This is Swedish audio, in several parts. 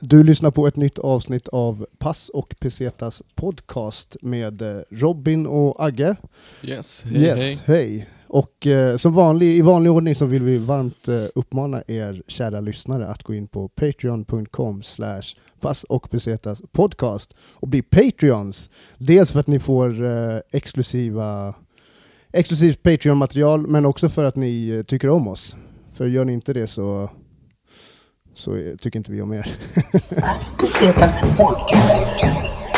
Du lyssnar på ett nytt avsnitt av Pass och Pesetas podcast med eh, Robin och Agge. Yes, hej yes, hej. hej. Och eh, som vanlig, i vanlig ordning så vill vi varmt eh, uppmana er kära lyssnare att gå in på patreon.com slash pass och pesetas podcast och bli Patreons. Dels för att ni får eh, exklusiva exklusivt Patreon-material men också för att ni tycker om oss. För gör ni inte det så, så tycker inte vi om er.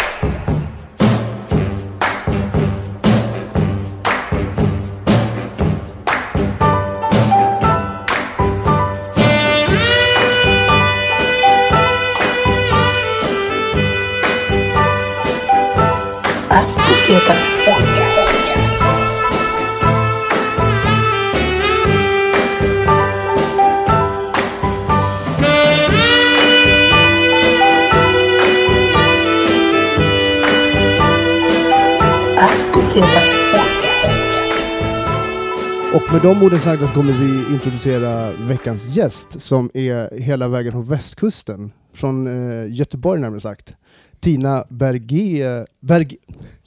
med de orden sagda så kommer vi introducera veckans gäst som är hela vägen från västkusten, från eh, Göteborg närmare sagt. Tina Berge... Berg,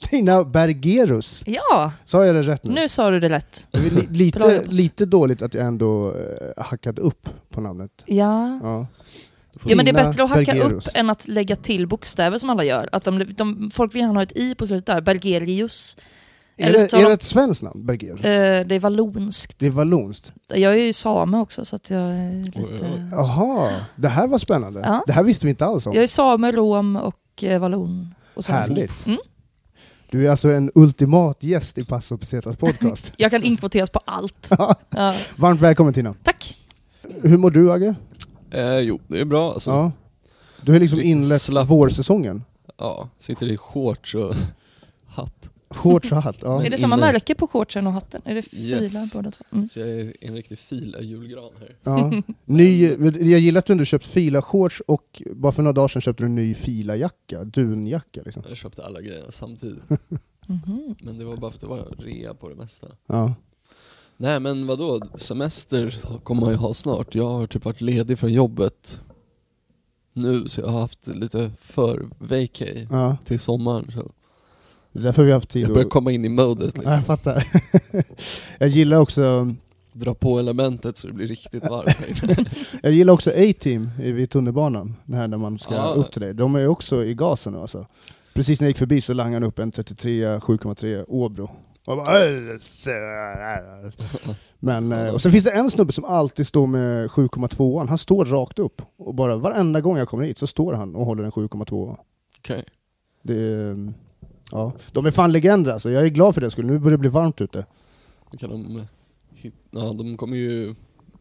Tina Bergerus. Ja, Sa jag det rätt nu? nu sa du det rätt. Lite, lite dåligt att jag ändå eh, hackat upp på namnet. Ja. Ja. ja, men det är bättre att hacka Bergerus. upp än att lägga till bokstäver som alla gör. Att de, de, folk vill gärna ha ett i på slutet där, Bergerius. Är, Eller det, är de- det ett svenskt namn, Bergerus? Eh, det är vallonskt. Det är vallonskt. Jag är ju same också så att jag är lite... Jaha, det här var spännande. Ja. Det här visste vi inte alls om. Jag är same, rom och eh, vallon. Och. Härligt. Mm. Du är alltså en ultimat gäst i Passo Pesetas podcast. Jag kan inkvoteras på allt. Ja. Varmt välkommen Tina. Tack. Hur mår du Agge? Eh, jo, det är bra alltså. Ja. Du har liksom inlett slapp. vårsäsongen. Ja, sitter i shorts och hatt. Shorts och hatt. Ja. Är det samma inne. märke på shortsen och hatten? Är det filar Yes. båda två? Mm. Så jag är en riktig fila julgran här. Ja. Ny, jag gillar att du ändå köpt fila-shorts och bara för några dagar sedan köpte du en ny fila-jacka, dunjacka. Liksom. Jag köpte alla grejerna samtidigt. Mhm. Men det var bara för att det var rea på det mesta. Ja. Nej men vadå, semester kommer man ju ha snart. Jag har typ varit ledig från jobbet nu så jag har haft lite för vacay Ja. till sommaren. Så Det är därför vi har haft tid jag börjar att... komma in i modet Ja, liksom. jag fattar. jag gillar också Dra på elementet så det blir riktigt varmt. Jag gillar också A-Team i- vid tunnelbanan, det här när man ska Ja. upp till det. De är också i gasen nu alltså. Precis när jag gick förbi så langade han upp en 33 7,3 Åbro. Och bara, "Öh, så-" Men, eh, och sen finns det en snubbe som alltid står med 7,2an, han står rakt upp. Och bara varenda gång jag kommer hit så står han och håller en 7,2. Okej. Det är, ja. De är fan legender alltså, jag är glad för det skulle. Nu börjar det bli varmt ute. Kan de, eh, ja, de kommer ju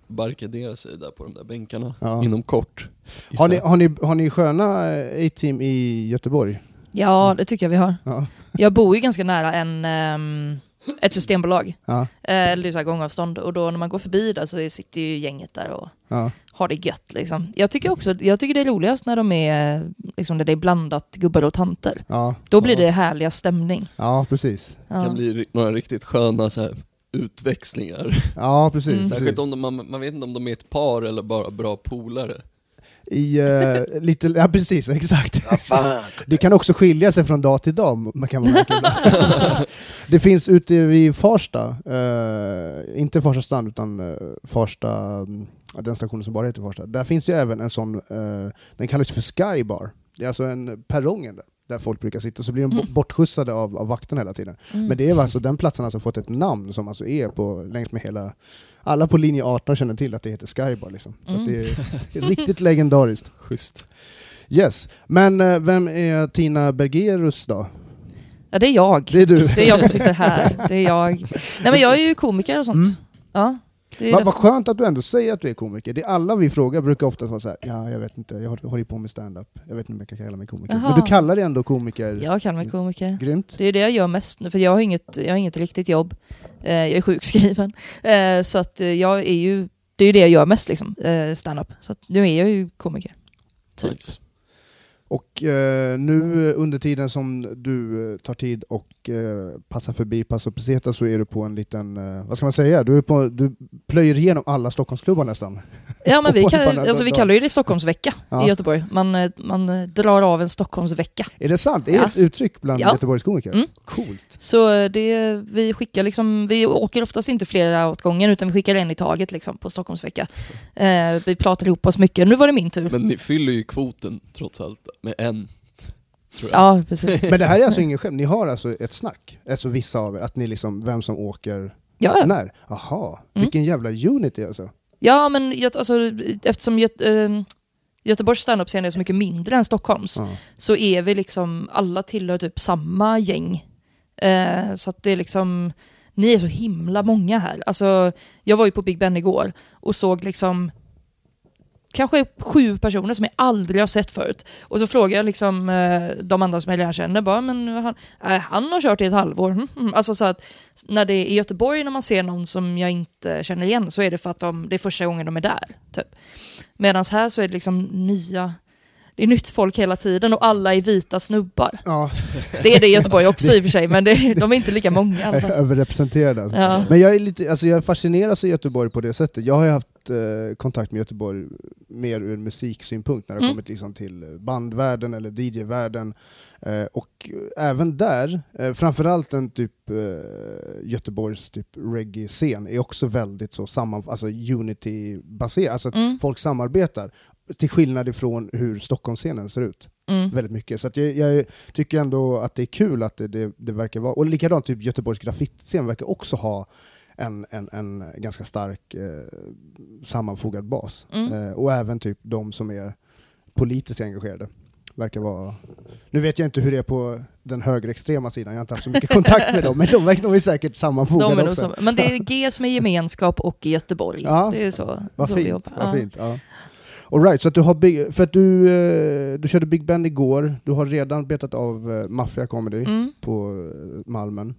barrikadera sig där på de där bänkarna Ja. inom kort. Har ni, har, ni, har ni sköna eh, A-Team i Göteborg? Ja, det tycker jag vi har. Ja. Jag bor ju ganska nära en, ehm, ett systembolag. Ja. Eh, Eller så här gångavstånd. Och då när man går förbi där så sitter ju gänget där och Ja. Har det gött. Liksom. Jag tycker också jag tycker det är roligast när de är liksom, när det är blandat gubbar och tanter. Ja. Då blir Ja. det härliga stämning. ja, precis. Det kan Ja. bli några riktigt sköna så här, utväxlingar. Ja, precis. Mm. Särskilt om de, man, man vet inte om de är ett par eller bara bra polare. I, eh, lite, ja precis, exakt. Det kan också skilja sig från dag till dag, man kan man. Det finns ute vid Farsta, eh, inte Farsta strand utan eh, Farsta, ja, den stationen som bara heter Farsta. Där finns ju även en sån, eh, den kallas för Skybar. Det är alltså en perrongen där, där folk brukar sitta, så blir de Mm. bortskjutsade av, av vakterna hela tiden. Mm. Men det är alltså, den platsen har alltså fått ett namn som alltså är på, längs med hela, alla på linje 18 känner till att det heter Skybar liksom. Så Mm. det är riktigt legendariskt. Schysst. Yes, men eh, vem är Tina Bergerus då? Ja, det är jag. Det är du. Det är jag som sitter här. Det är jag. Nej men jag är ju komiker och sånt. Mm. Ja, det vad skönt att du ändå säger att du är komiker. Det är alla vi frågar brukar ofta vara såhär, ja jag vet inte, jag håller- på med stand-up. Jag vet inte om jag kan kalla mig komiker. Jaha. Men du kallar dig ändå komiker. Jag kallar mig komiker. Grymt. Det är det jag gör mest nu, för jag har inget, jag har inget riktigt jobb. Eh, jag är sjukskriven. Eh, så att eh, jag är ju, det är ju det jag gör mest liksom, eh, stand-up. Så att nu är jag ju komiker. Typ. Nice. Och eh, nu under tiden som du eh, tar tid och eh, passar förbi Paso Peseta så är du på en liten, eh, vad ska man säga, du, är på, du plöjer igenom alla Stockholmsklubbar nästan. Ja men vi, kan, alltså, vi kallar ju det Stockholmsvecka Ja. i Göteborg. Man, eh, man eh, drar av en Stockholmsvecka. Är det sant? Det är Ja. ett uttryck bland Ja. Göteborgskomiker? Mm. Coolt. Så det, vi skickar liksom, vi åker oftast inte flera åt gången utan vi skickar en i taget liksom på Stockholmsvecka. Eh, vi pratar ihop oss mycket. Nu var det min tur. Men ni fyller ju kvoten trots allt med en. Tror jag. Ja, precis. Men det här är alltså ingen skämt, ni har alltså ett snack, alltså vissa av er, att ni liksom, vem som åker Ja, ja. när? Aha, Mm. vilken jävla unity alltså. ja men alltså, eftersom Göte, eh, Göteborgs standup-scen är så mycket mindre än Stockholms Ja. så är vi liksom, alla tillhör typ samma gäng. Eh, så att det är liksom, ni är så himla många här. Alltså, jag var ju på Big Ben igår och såg liksom kanske sju personer som jag aldrig har sett förut. Och så frågar jag liksom eh, de andra som jag redan känner, bara, men han, eh, han har kört i ett halvår. Mm, mm, mm. Alltså så att när det är i Göteborg när man ser någon som jag inte känner igen så är det för att de, det är första gången de är där. Typ. Medan här så är det liksom nya, det är nytt folk hela tiden och alla är vita snubbar. Ja, Det är det i Göteborg också i och för sig, men det, de är inte lika många i alla fall. överrepresenterad alltså. Ja. Men jag är lite, alltså jag fascineras av Göteborg på det sättet. Jag har ju haft eh, kontakt med Göteborg mer ur musiksynpunkt när det Mm. kommit liksom till bandvärlden eller DJ-världen. Eh, och även där, eh, framförallt en typ eh, Göteborgs typ reggae-scen är också väldigt så samman, alltså unity-baserad, alltså Mm, folk samarbetar. Till skillnad ifrån hur Stockholmsscenen ser ut mm. väldigt mycket. Så jag, jag tycker ändå att det är kul att det, det, det verkar vara, och likadant typ Göteborgs grafitscen verkar också ha en, en, en ganska stark eh, sammanfogad bas. Mm. Eh, och även typ de som är politiskt engagerade. Verkar vara... Nu vet jag inte hur det är på den högerextrema sidan, jag har inte haft så mycket kontakt med dem, men de, verkar- de är säkert sammanfogade De är också. som, men det är G som är gemenskap och Göteborg. Ja. Det är så, Vad så vi fint. jobbar. Vad Ja. fint ja. All right, så att du har big, för att du, eh, du körde Big Ben igår, du har redan betat av eh, Mafia Comedy Mm. på eh, Malmen.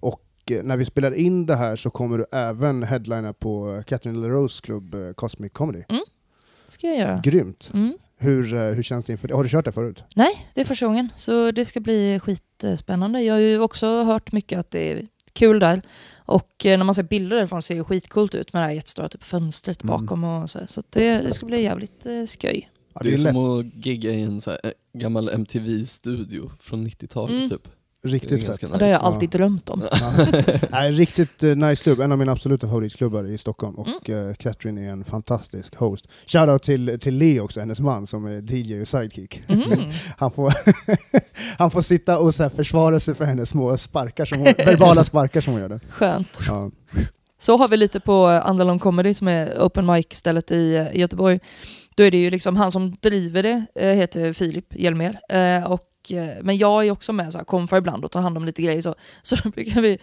Och när vi spelar in det här så kommer du även headlina på Catherine LaRose klubb Cosmic Comedy. ska jag göra. Grymt! Mm. Hur, hur känns det inför det? Har du kört det förut? Nej, det är första gången. Så det ska bli skitspännande. Jag har ju också hört mycket att det är kul där. Och eh, när man ser bilder därifrån ser det skitcoolt ut med det här jättestora typ fönstret Mm. bakom och så. här. Så det, det ska bli jävligt eh, sköj. Ja, Det är lätt, som att gigga i en så här, eh, gammal MTV-studio från 90-talet Mm. typ. Riktigt fett. Och det har jag Ja. alltid drömt om. Ja. Nej, riktigt eh, nice klubb, en av mina absoluta favoritklubbar i Stockholm. Mm. Och eh, Catherine är en fantastisk host. Shoutout till, till Leo också, hennes man som är DJ och sidekick. Mhm. Han får, han får sitta och så här försvara sig för hennes små sparkar, som hon, verbala sparkar som hon gör. Det. Skönt. Ja. Så har vi lite på Andalong Comedy som är open mic-stället i, eh, i Göteborg. Då är det ju liksom han som driver det, eh, heter Filip Hjelmér. Eh, och, eh, men jag är också med så här, komfar ibland och tar hand om lite grejer så. Så då brukar vi,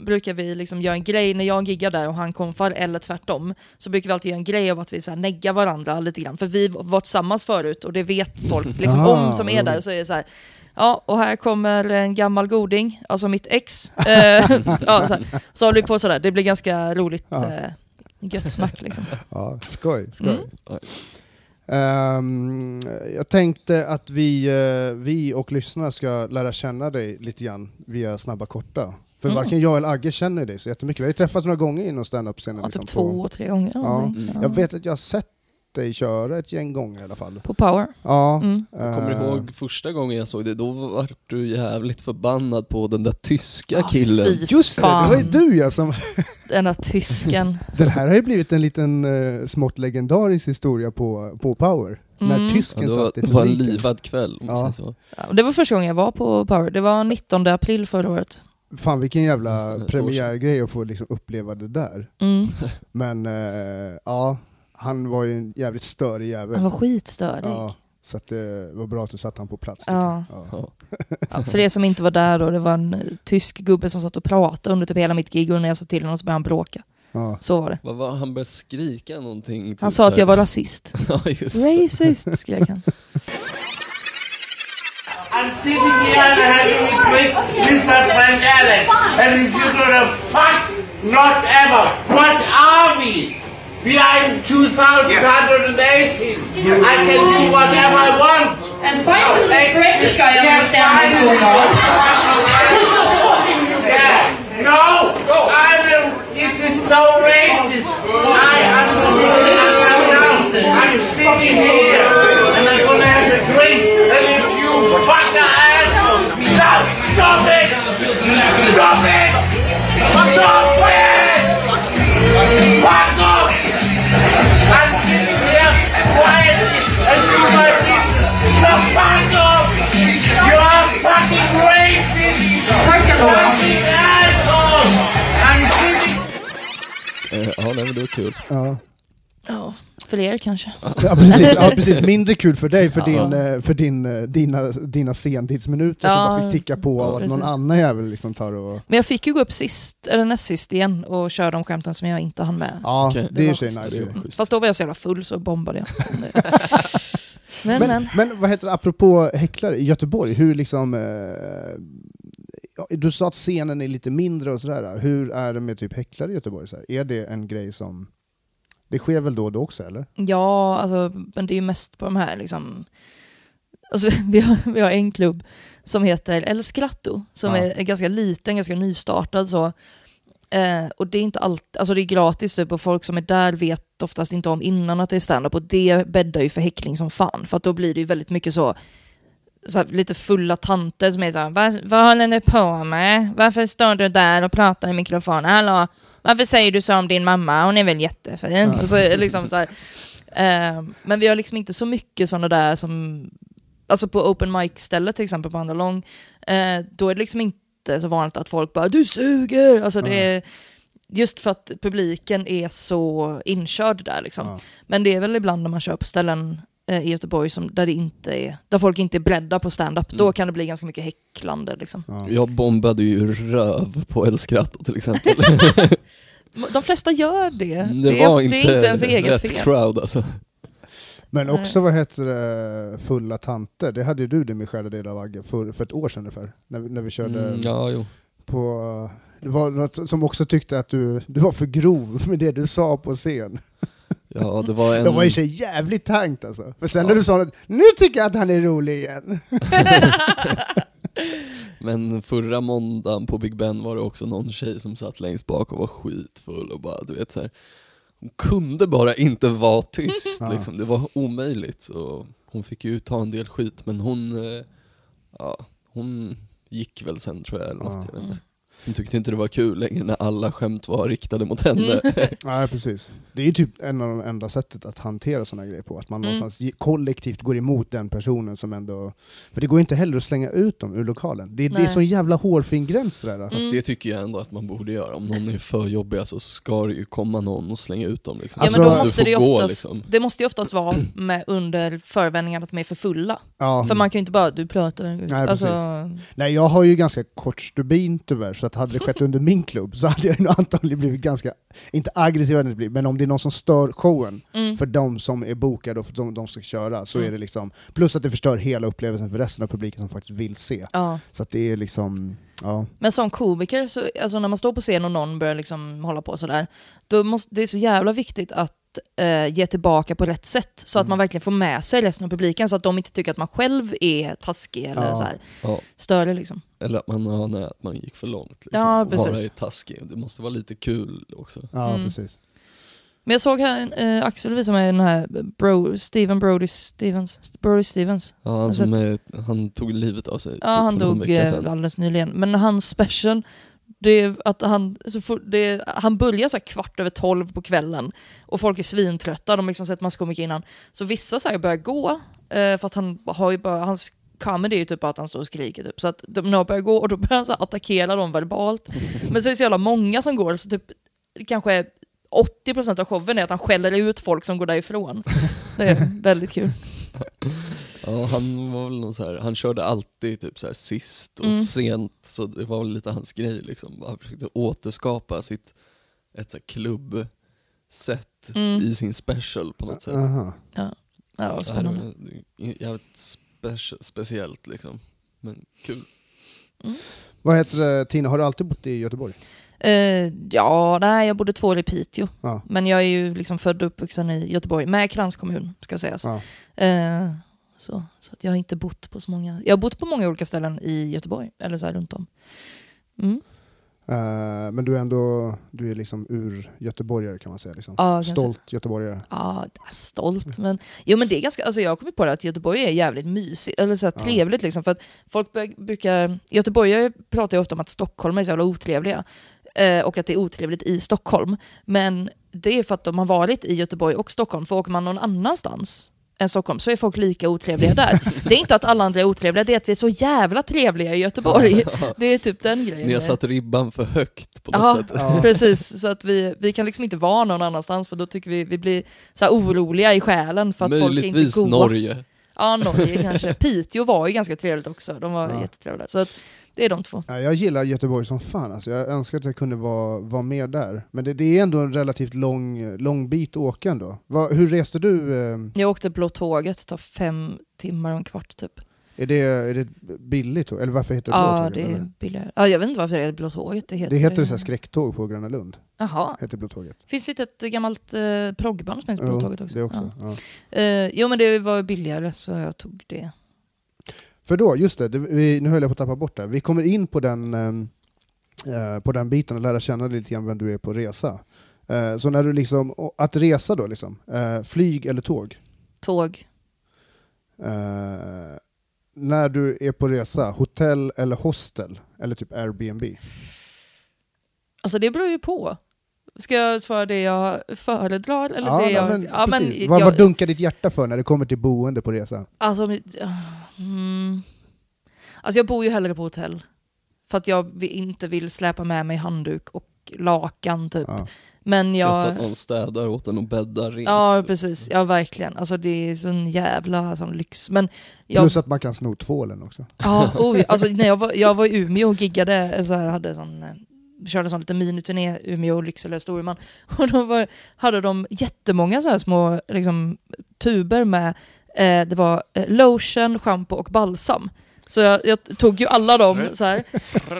brukar vi liksom göra en grej när jag giggar där och han komfar, eller tvärtom. Så brukar vi alltid göra en grej av att vi så här, neggar varandra lite grann. För vi var tillsammans förut och det vet folk liksom, Aha, om som är där. roligt. Så är det så här, Ja, och här kommer en gammal goding, alltså mitt ex. Ja, så, här. så håller vi på sådär, det blir ganska roligt, Ja. eh, gött snack liksom. Ja, skoj, skoj. Mm. Ehm, jag tänkte att vi, eh, vi och lyssnarna ska lära känna dig lite grann via Snabba Korta. För Mm. varken jag eller Agge känner dig så jättemycket. Vi har ju träffats några gånger inom standup-scenen. Ja, liksom, typ två, tre gånger. Ja. Mm. Jag vet att jag har sett dig köra ett gäng gånger i alla fall. På Power. Ja. Mm. Jag kommer eh, ihåg första gången jag såg det, då var du jävligt förbannad på den där tyska Ah, killen. Just det, det var ju fan. du ja som... Den där tysken. Den här har ju blivit en liten uh, smått legendarisk historia på, på Power. Mm. När Ja, tysken det var, satt i det var en livad kväll Ja. så. Ja, det var första gången jag var på Power. Det var 19 april förra året. Fan vilken jävla premiärgrej att få liksom uppleva det där. Mm. Men eh, ja, han var ju en jävligt störig jävel. Han var skitstörig. Ja, så att det var bra att du satte han på plats. Ja. Ja. Ja, för er som inte var där då, det var en tysk gubbe som satt och pratade under typ hela mitt gig och när jag sa till honom så började han bråka. Ja. Så var det. Vad var han började skrika någonting. Han typ sa att jag var rasist. Ja just det. Racist, skrek han. I'm sitting here having it with Mr. Frank Alex, and if you do the fuck, not ever. What are we? We are in 2018. I can do whatever I want. Grekiska, jag understand what's going on. Yeah. No, I will. This is so racist. I am I'm, I'm sitting here and I'm gonna have a drink. And if you fuck the asshole, stop, stop it, stop it, stop it, fuck off. Ja, nej men det var kul. Ja. Ja, för er kanske. Ja, precis. ja precis, mindre kul för dig för, Ja. din, eh, för din, eh, dina, dina sentidsminuter som Ja, bara fick ticka på av att precis. någon annan jävel liksom tar och... Men jag fick ju gå upp sist, eller näst sist igen och köra de skämten som jag inte hann med. Ja, Okej. det är ju nice. Det. Fast då var jag så jävla full så bombade jag. men, Men, men. men vad heter det, apropå häcklare i Göteborg, hur liksom... Eh, du sa att scenen är lite mindre och sådär. Hur är det med typ häcklare i Göteborg? Så här? Är det en grej som... Det sker väl då och då också eller? Ja, alltså, men det är ju mest på de här liksom... Alltså, vi, har, vi har en klubb som heter El Scratto, som Ja. är, ganska liten, ganska nystartad så. Eh, och det är inte allt, alltså det är gratis typ och folk som är där vet oftast inte om innan att det är stand-up och det bäddar ju för häckling som fan. För att då blir det ju väldigt mycket så, så här, lite fulla tanter som är såhär, vad, vad håller ni på med? Varför står du där och pratar i mikrofonen? Hallå? Varför säger du så om din mamma? Hon är väl jättefin? Ja. Och så, det liksom så här, eh, men vi har liksom inte så mycket sådana där som, alltså på open mic-stället till exempel på Andra Lång, eh, då är det liksom inte så vanligt att folk bara du suger! Alltså det är, just för att publiken är så inkörd där liksom. Ja. Men det är väl ibland när man kör på ställen i Göteborg som, där, det inte är, där folk inte är beredda på stand-up, då Mm. kan det bli ganska mycket häcklande. Liksom. Ja. Jag bombade ju röv på El Scratto till exempel. De flesta gör det. Det, det, är, var det inte, är inte ens eget rätt fel. crowd alltså. Men Nej. också vad heter det, fulla tanter, det hade ju du det med skärda del av Agge för, för ett år sedan ungefär. När, vi- när vi körde Mm, ja, jo. på... Det var något som också tyckte att du, du var för grov med det du sa på scen. Ja, det var en... Det var i sig jävligt tankt alltså. För sen Ja. när du sa att nu tycker jag att han är rolig igen. Men förra måndagen på Big Ben var det också någon tjej som satt längst bak och var skitfull och bara, du vet så här. Hon kunde bara inte vara tyst liksom, det var omöjligt. Så hon fick ju ta en del skit, men hon, eh, ja, hon gick väl sen tror jag eller något, Ja. jag vet inte. Hon tyckte inte det var kul längre när alla skämt var riktade mot henne. Nej precis. Det är ju typ en av de enda sättet att hantera sådana grejer på, att man Mm. någonstans kollektivt går emot den personen som ändå... För det går inte heller att slänga ut dem ur lokalen. Det, det är sån jävla hårfin gräns det där. Mm. Fast det tycker jag ändå att man borde göra. Om någon är för jobbig så ska det ju komma någon och slänga ut dem. Liksom. Ja, Alltså, men då du måste det, gå, oftast, liksom. det måste ju oftast vara med under förevändningen att de är för fulla. Ja. För man kan ju inte bara, du pratar... Nej, alltså, Nej, jag har ju ganska kort stubin tyvärr, så att hade det skett under min klubb så hade jag nog antagligen blivit ganska, inte aggressiv men om det är någon som stör showen mm. för de som är bokade och för de, de ska köra, så Mm. är det liksom, plus att det förstör hela upplevelsen för resten av publiken som faktiskt vill se. ja. Så att det är liksom, ja. Men som komiker, så, alltså när man står på scen och någon börjar liksom hålla på sådär, då måste, det är så jävla viktigt att eh, ge tillbaka på rätt sätt, så att Mm. man verkligen får med sig resten av publiken, så att de inte tycker att man själv är taskig eller Ja. så här, Ja. störig. Liksom. Eller att man, ja, nej, att man gick för långt. Liksom. Ja, Och Bara precis. är taskig. Det måste vara lite kul också. Ja, Mm. precis. Men jag såg här, eh, Axel visade mig den här bro, Steven Brody Stevens, Brody Stevens. Ja, han, som är, han tog livet av sig Ja, typ han för någon dog vecka eh, sedan. alldeles nyligen. Men hans special, det att han, så får, det, han börjar så kvart över tolv på kvällen och folk är svintrötta, de har liksom sett massa komiker innan. Så vissa så här börjar gå, eh, för att han har ju bara, hans comedy är ju typ bara att han står och skriker typ. Så att de börjar gå och då börjar han så attackera dem verbalt. Men så är det så jävla många som går, så typ kanske 80% av showen är att han skäller ut folk som går därifrån. Det är väldigt kul. Ja, han var väl någon så här, han körde alltid typ så här sist och Mm. sent, så det var väl lite hans grej liksom. Han försökte återskapa sitt, ett så här klubbsätt Mm. i sin special på något sätt. Aha. Ja, vad Ja, det spännande. var jävligt speci- speciellt liksom, men kul. Vad heter det, Tina, har du alltid bott i Göteborg? Eh, ja, nej, jag bodde två år i Piteå. Ja. Men jag är ju liksom född och uppvuxen i Göteborg, med kranskommun ska sägas. Ja. Eh, Så, så att jag har inte bott på så många. Jag har bott på många olika ställen i Göteborg, eller så här runt om. Mm. Eh, men du är ändå, du är liksom ur göteborgare kan man säga. Liksom. Ja, kan jag. Stolt göteborgare. Ja, stolt. Men, jo, men det är ganska, alltså jag har kommit på det att Göteborg är jävligt mysigt, eller så här Ja. trevligt liksom. För att folk brukar, Göteborgare pratar ju ofta om att Stockholm är så jävla otrevliga. Eh, och att det är otrevligt i Stockholm. Men det är för att de har varit i Göteborg och Stockholm. För åker man någon annanstans än Stockholm så är folk lika otrevliga där. Det är inte att alla andra är otrevliga, det är att vi är så jävla trevliga i Göteborg. Det är typ den grejen. Ni har satt ribban för högt på något Ja, sätt. Ja. precis. Så att vi, vi kan liksom inte vara någon annanstans för då tycker vi vi blir så här oroliga i själen för att folk är inte Möjligtvis goa. Norge. Ja, Norge kanske. Piteå var ju ganska trevligt också. De var Ja. jättetrevliga. Så att det är de två. Ja, jag gillar Göteborg som fan. Alltså. Jag önskar att jag kunde vara, vara med där. Men det, det är ändå en relativt lång, lång bit att åka ändå. Va, hur reste du? Eh, Jag åkte Blå tåget, det tar fem timmar och en kvart typ. är, det, är det billigt? då? Eller varför heter det Ja, Blå det tåget, är eller? billigare. Ja, jag vet inte varför det är Blå tåget. Det heter, Det heter så här skräcktåg på Gröna Lund. Jaha. Heter Blå tåget. Finns det inte ett gammalt eh, proggband som heter Blå tåget också? Det också. Ja. Ja. Eh, jo, men det var billigare så jag tog det. För då, just det, det vi, nu höll jag på att tappa bort det. Vi kommer in på den, ehm, eh, på den biten och lära känna lite grann vem du är på resa. Eh, så när du liksom, att resa då liksom, eh, flyg eller tåg? Tåg. Eh, när du är på resa, hotell eller hostel? Eller typ Airbnb? Alltså det beror ju på. Ska jag svara det jag föredrar eller ja, det nej, jag... men, ja, men vad, jag- vad dunkar ditt hjärta för när det kommer till boende på resa? Alltså, mm. alltså jag bor ju hellre på hotell. För att jag inte vill släpa med mig handduk och lakan typ. Ja. Men Gött jag... att någon städar åt en och bäddar rent. Ja typ. precis, ja verkligen. Alltså det är sån jävla sån lyx. Men jag, Plus att man kan sno tvålen också. ja, oj, alltså när jag var, jag var i Umeå och giggade, så här, hade sån, eh, körde en sån liten miniturné, Umeå, Lycksele, Storuman. Och då var, hade de jättemånga så här små liksom, tuber med, eh, det var eh, lotion, shampoo och balsam. Så jag, jag tog ju alla dem så här.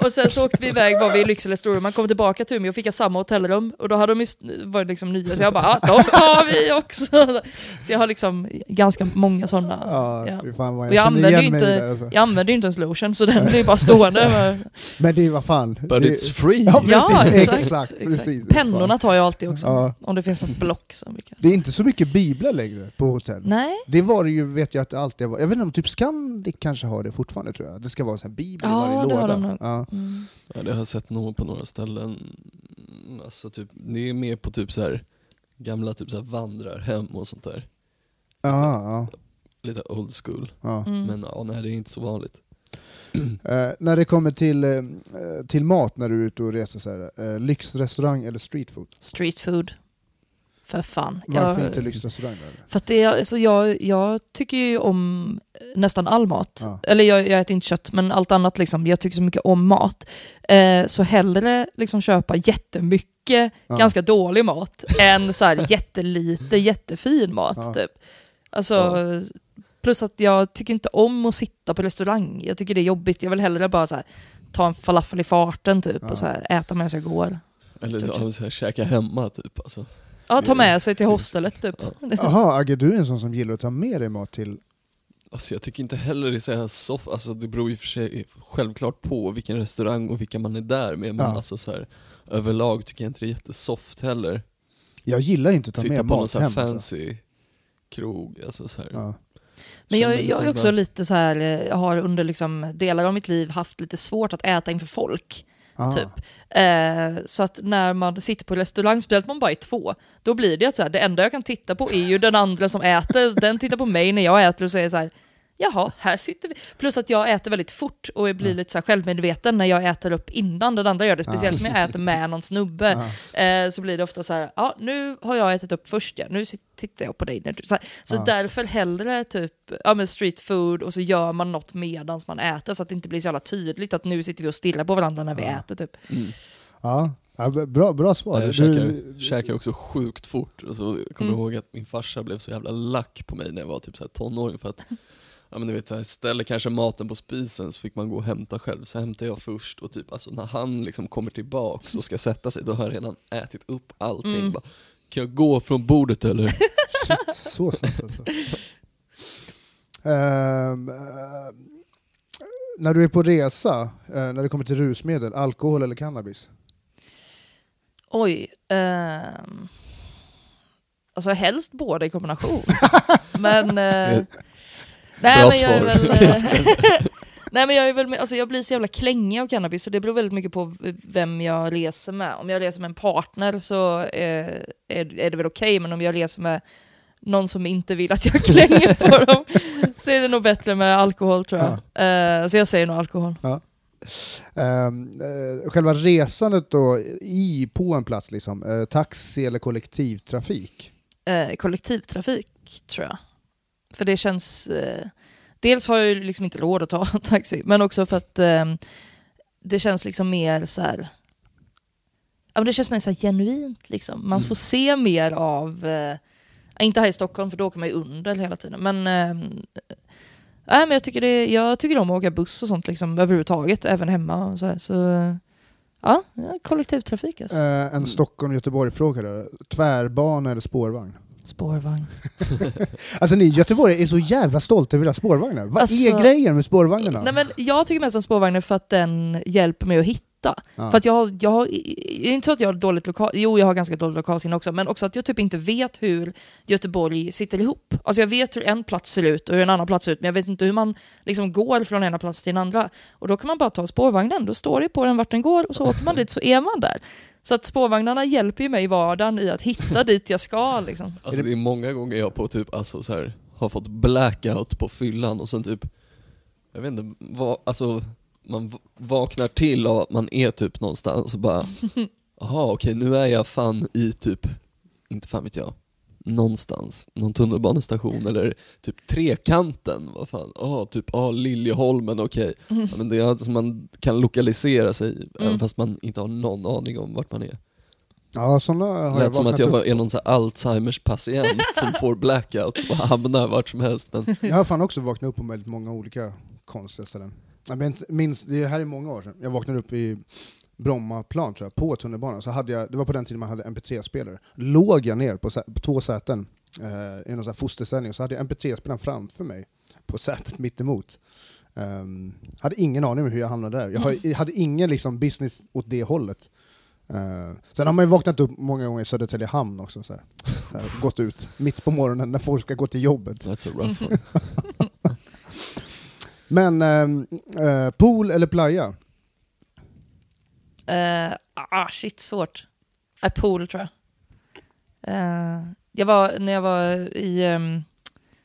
Och sen så åkte vi iväg, var vi i Lycksele, Storuman, kom tillbaka till Umeå och fick jag samma hotellrum. Och då hade de ju, s- var liksom nya, så jag bara, ja, de har vi också. Så jag har liksom ganska många sådana. Ja, Ja. fan vad Och jag använder ju inte- det alltså. Jag använder ju inte ens lotion, så den blir bara stående. Men det är vad fan. But det, it's free! Ja, ja, precis, exakt. exakt, exakt. precis. Pennorna tar jag alltid också, Ja. om det finns något block. Så mycket. Det är inte så mycket biblar längre på hotell. Nej, Det var det ju, vet jag att det alltid var. Jag vet inte om typ Scandic kanske har det fortfarande tror jag. Det ska vara en bibel Ja, i varje har låda. de nog. Ja. mm. Ja, det har jag sett nog på några ställen. Alltså typ, det är mer på typ så här gamla typ så här vandrarhem och sånt där. Ja, ja, Lite old school. ja. Mm. Men ja, nej det är inte så vanligt. Eh, när det kommer till, eh, till mat när du är ute och reser, så här, eh, lyxrestaurang eller streetfood? Street food. För fan. Varför jag, inte lyxrestaurang? För att det, är- alltså jag, jag tycker ju om nästan all mat. Ja. Eller jag, jag äter inte kött, men allt annat liksom. Jag tycker så mycket om mat. Eh, så hellre liksom köpa jättemycket Ja. ganska dålig mat än så här jättelite jättefin mat. Ja. Typ. Alltså, Ja. Plus att jag tycker inte om att sitta på restaurang. Jag tycker det är jobbigt. Jag vill hellre bara så här, ta en falafel i farten typ, Ja. och så här, äta medan jag går. Eller så, så här, käka hemma typ alltså. Ja, ta med sig till hostelet typ. Jaha, Agge, du är en sån som gillar att ta med dig mat till... Alltså jag tycker inte heller det är så här soft, alltså det beror ju för sig självklart på vilken restaurang och vilka man är där med men Ja. alltså så här, överlag tycker jag inte det är jättesoft heller. Jag gillar inte att ta Sitta med på någon mat så här hem. Alltså. fancy krog, alltså så här. Ja. Men Känner jag, lite jag är också lite så här, eh, jag har under liksom delar av mitt liv haft lite svårt att äta inför folk. Ah. Typ. Eh, så att när man sitter på restaurang, speciellt om man bara är två, då blir det att så här, det enda jag kan titta på är ju den andra som äter, den tittar på mig när jag äter och säger så här, jaha, här sitter vi. Plus att jag äter väldigt fort och jag blir lite så här självmedveten när jag äter upp innan den andra gör det, speciellt om jag äter med någon snubbe. Eh, så blir det ofta så här, ja nu har jag ätit upp först, ja. nu tittar jag på dig. När du, så här, så Ja. därför hellre typ ja, men street food och så gör man något medans man äter så att det inte blir så jävla tydligt att nu sitter vi och stirrar på varandra när vi Ja. äter. Typ. Mm. Ja. Ja, bra, bra svar. Ja, jag Du- käkar, käkar också sjukt fort. Alltså, jag kommer Mm. ihåg att min farsa blev så jävla lack på mig när jag var typ så här tonåring för att Ja men du vet, så här, ställer kanske maten på spisen så fick man gå och hämta själv, så hämtar jag först och typ alltså när han liksom kommer tillbaks och ska sätta sig, då har jag redan ätit upp allting. Mm. Bara, kan jag gå från bordet eller? Så snabbt alltså. Ehm, eh, när du är på resa, eh, när det kommer till rusmedel, alkohol eller cannabis? Oj. ehm, alltså helst båda i kombination. men... eh, nej, Bra men jag är svar. väl... eh, nej men jag är väl med, alltså jag blir så jävla klängig av cannabis så det beror väldigt mycket på vem jag reser med. Om jag reser med en partner så eh, är, är det väl okej men om jag reser med någon som inte vill att jag klänger på dem så är det nog bättre med alkohol tror jag. Eh, så jag säger nog alkohol. Ehm, eh, själva resandet då i, på en plats, liksom, eh, taxi eller kollektivtrafik? kollektivtrafik, tror jag. För det känns... Eh, dels har jag ju liksom inte råd att ta taxi, men också för att eh, det känns liksom mer så här... Ja, men det känns mer så genuint. Liksom. Man får se mer av... Eh, inte här i Stockholm, för då åker man ju under hela tiden. Men, eh, nej, men jag, tycker det, jag tycker om att åka buss och sånt liksom, överhuvudtaget, även hemma. Och så här, så, ja, kollektivtrafik alltså. Eh, en Stockholm-Göteborg-fråga då. Tvärbana eller spårvagn? Spårvagn. Alltså ni i Göteborg är så jävla stolta över era spårvagnar. Vad Alltså- är grejen med spårvagnarna? Nej, men jag tycker mest om spårvagnen för att den hjälper mig att hitta. Ja. För att jag har, jag har, inte så att jag har dåligt lokal, jo jag har ganska dåligt lokalsinne också, men också att jag typ inte vet hur Göteborg sitter ihop. Alltså jag vet hur en plats ser ut och hur en annan plats ser ut, men jag vet inte hur man liksom går från ena plats till den andra. Och då kan man bara ta spårvagnen, då står det på den vart den går och så åker man dit så är man där. Så att spårvagnarna hjälper ju mig i vardagen i att hitta dit jag ska. Liksom. Alltså det är många gånger jag på typ, alltså så här, har fått blackout på fyllan och sen typ, jag vet inte, va, alltså man vaknar till av att man är typ någonstans och bara, jaha okej nu är jag fan i typ, inte fan vet jag, någonstans, någon tunnelbanestation eller typ Trekanten, vad fan, ja typ, ja Liljeholmen, okej. Ja, men det är alltså man kan lokalisera sig även fast man inte har någon aning om vart man är. Ja, sådana har jag Lät som att jag var, är någon Alzheimers patient som får blackout och hamnar vart som helst. Men Jag har fan också vaknat upp på väldigt många olika konstiga ställen. Jag minns, minns, det här är många år sedan, jag vaknade upp i Brommaplan tror jag, på tunnelbanan. Så hade jag, det var på den tiden man hade MP3-spelare. Låg jag ner på, på två säten eh, i någon sån här fosterställning, så hade jag MP3-spelaren framför mig på sätet mitt emot. Um, hade ingen aning om hur jag hamnade där. Jag, jag hade ingen liksom, business åt det hållet. Eh, sen har man ju vaknat upp många gånger i Södertälje hamn också, så här. Så här, gått ut mitt på morgonen när folk ska gå till jobbet. that's a rough one. Men ehm, eh, pool eller playa? Uh, ah, shit, svårt. Uh, pool tror jag. Eh, jag var, när jag var i, ehm,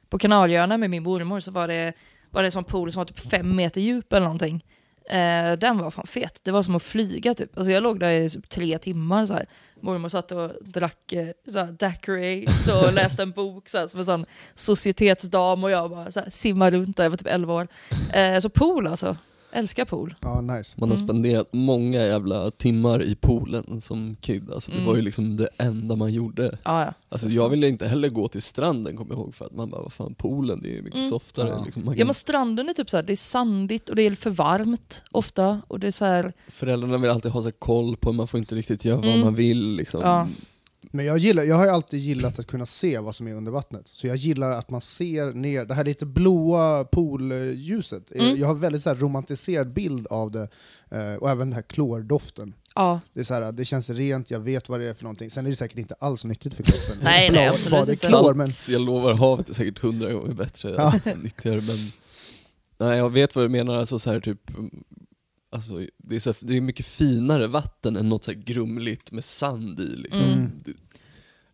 på Kanaljöarna med min mormor så var det, var det en sån pool som var typ fem meter djup eller någonting. Eh, den var fan fet. Det var som att flyga typ. Alltså jag låg där i typ tre timmar så här. Mormor satt och drack så här, daiquiris och läste en bok så här, som en sån societetsdam och jag bara så här, simmade runt där, jag var typ 11 år. Eh, så pool alltså. Älskar pool. Ja, nice. Man har Mm. spenderat många jävla timmar i poolen som kid. Alltså det Mm. var ju liksom det enda man gjorde. Ja, ja. Alltså jag ville inte heller gå till stranden kommer jag ihåg för att man bara, vad fan poolen det är mycket Mm. softare. Ja. Liksom, man Ja kan, men stranden är typ så här, det är sandigt och det är för varmt ofta. Och det är så här, Föräldrarna vill alltid ha så här koll på, man får inte riktigt göra vad Mm. man vill. Liksom. Ja. Men jag, gillar, jag har ju alltid gillat att kunna se vad som är under vattnet. Så jag gillar att man ser ner, det här lite blåa poolljuset. Mm. Jag har väldigt så här romantiserad bild av det. eh, och även den här klordoften. ja. Det, är så här, det känns rent, jag vet vad det är för någonting. Sen är det säkert inte alls nyttigt för kroppen. Nej, nej, absolut bara det är inte. klor, men Jag lovar, havet är säkert hundra gånger bättre, Ja. alltså, nyttigare men Nej jag vet vad du menar, alltså så här typ mm, Alltså det är, så, det är mycket finare vatten än något så här grumligt med sand i liksom. Mm.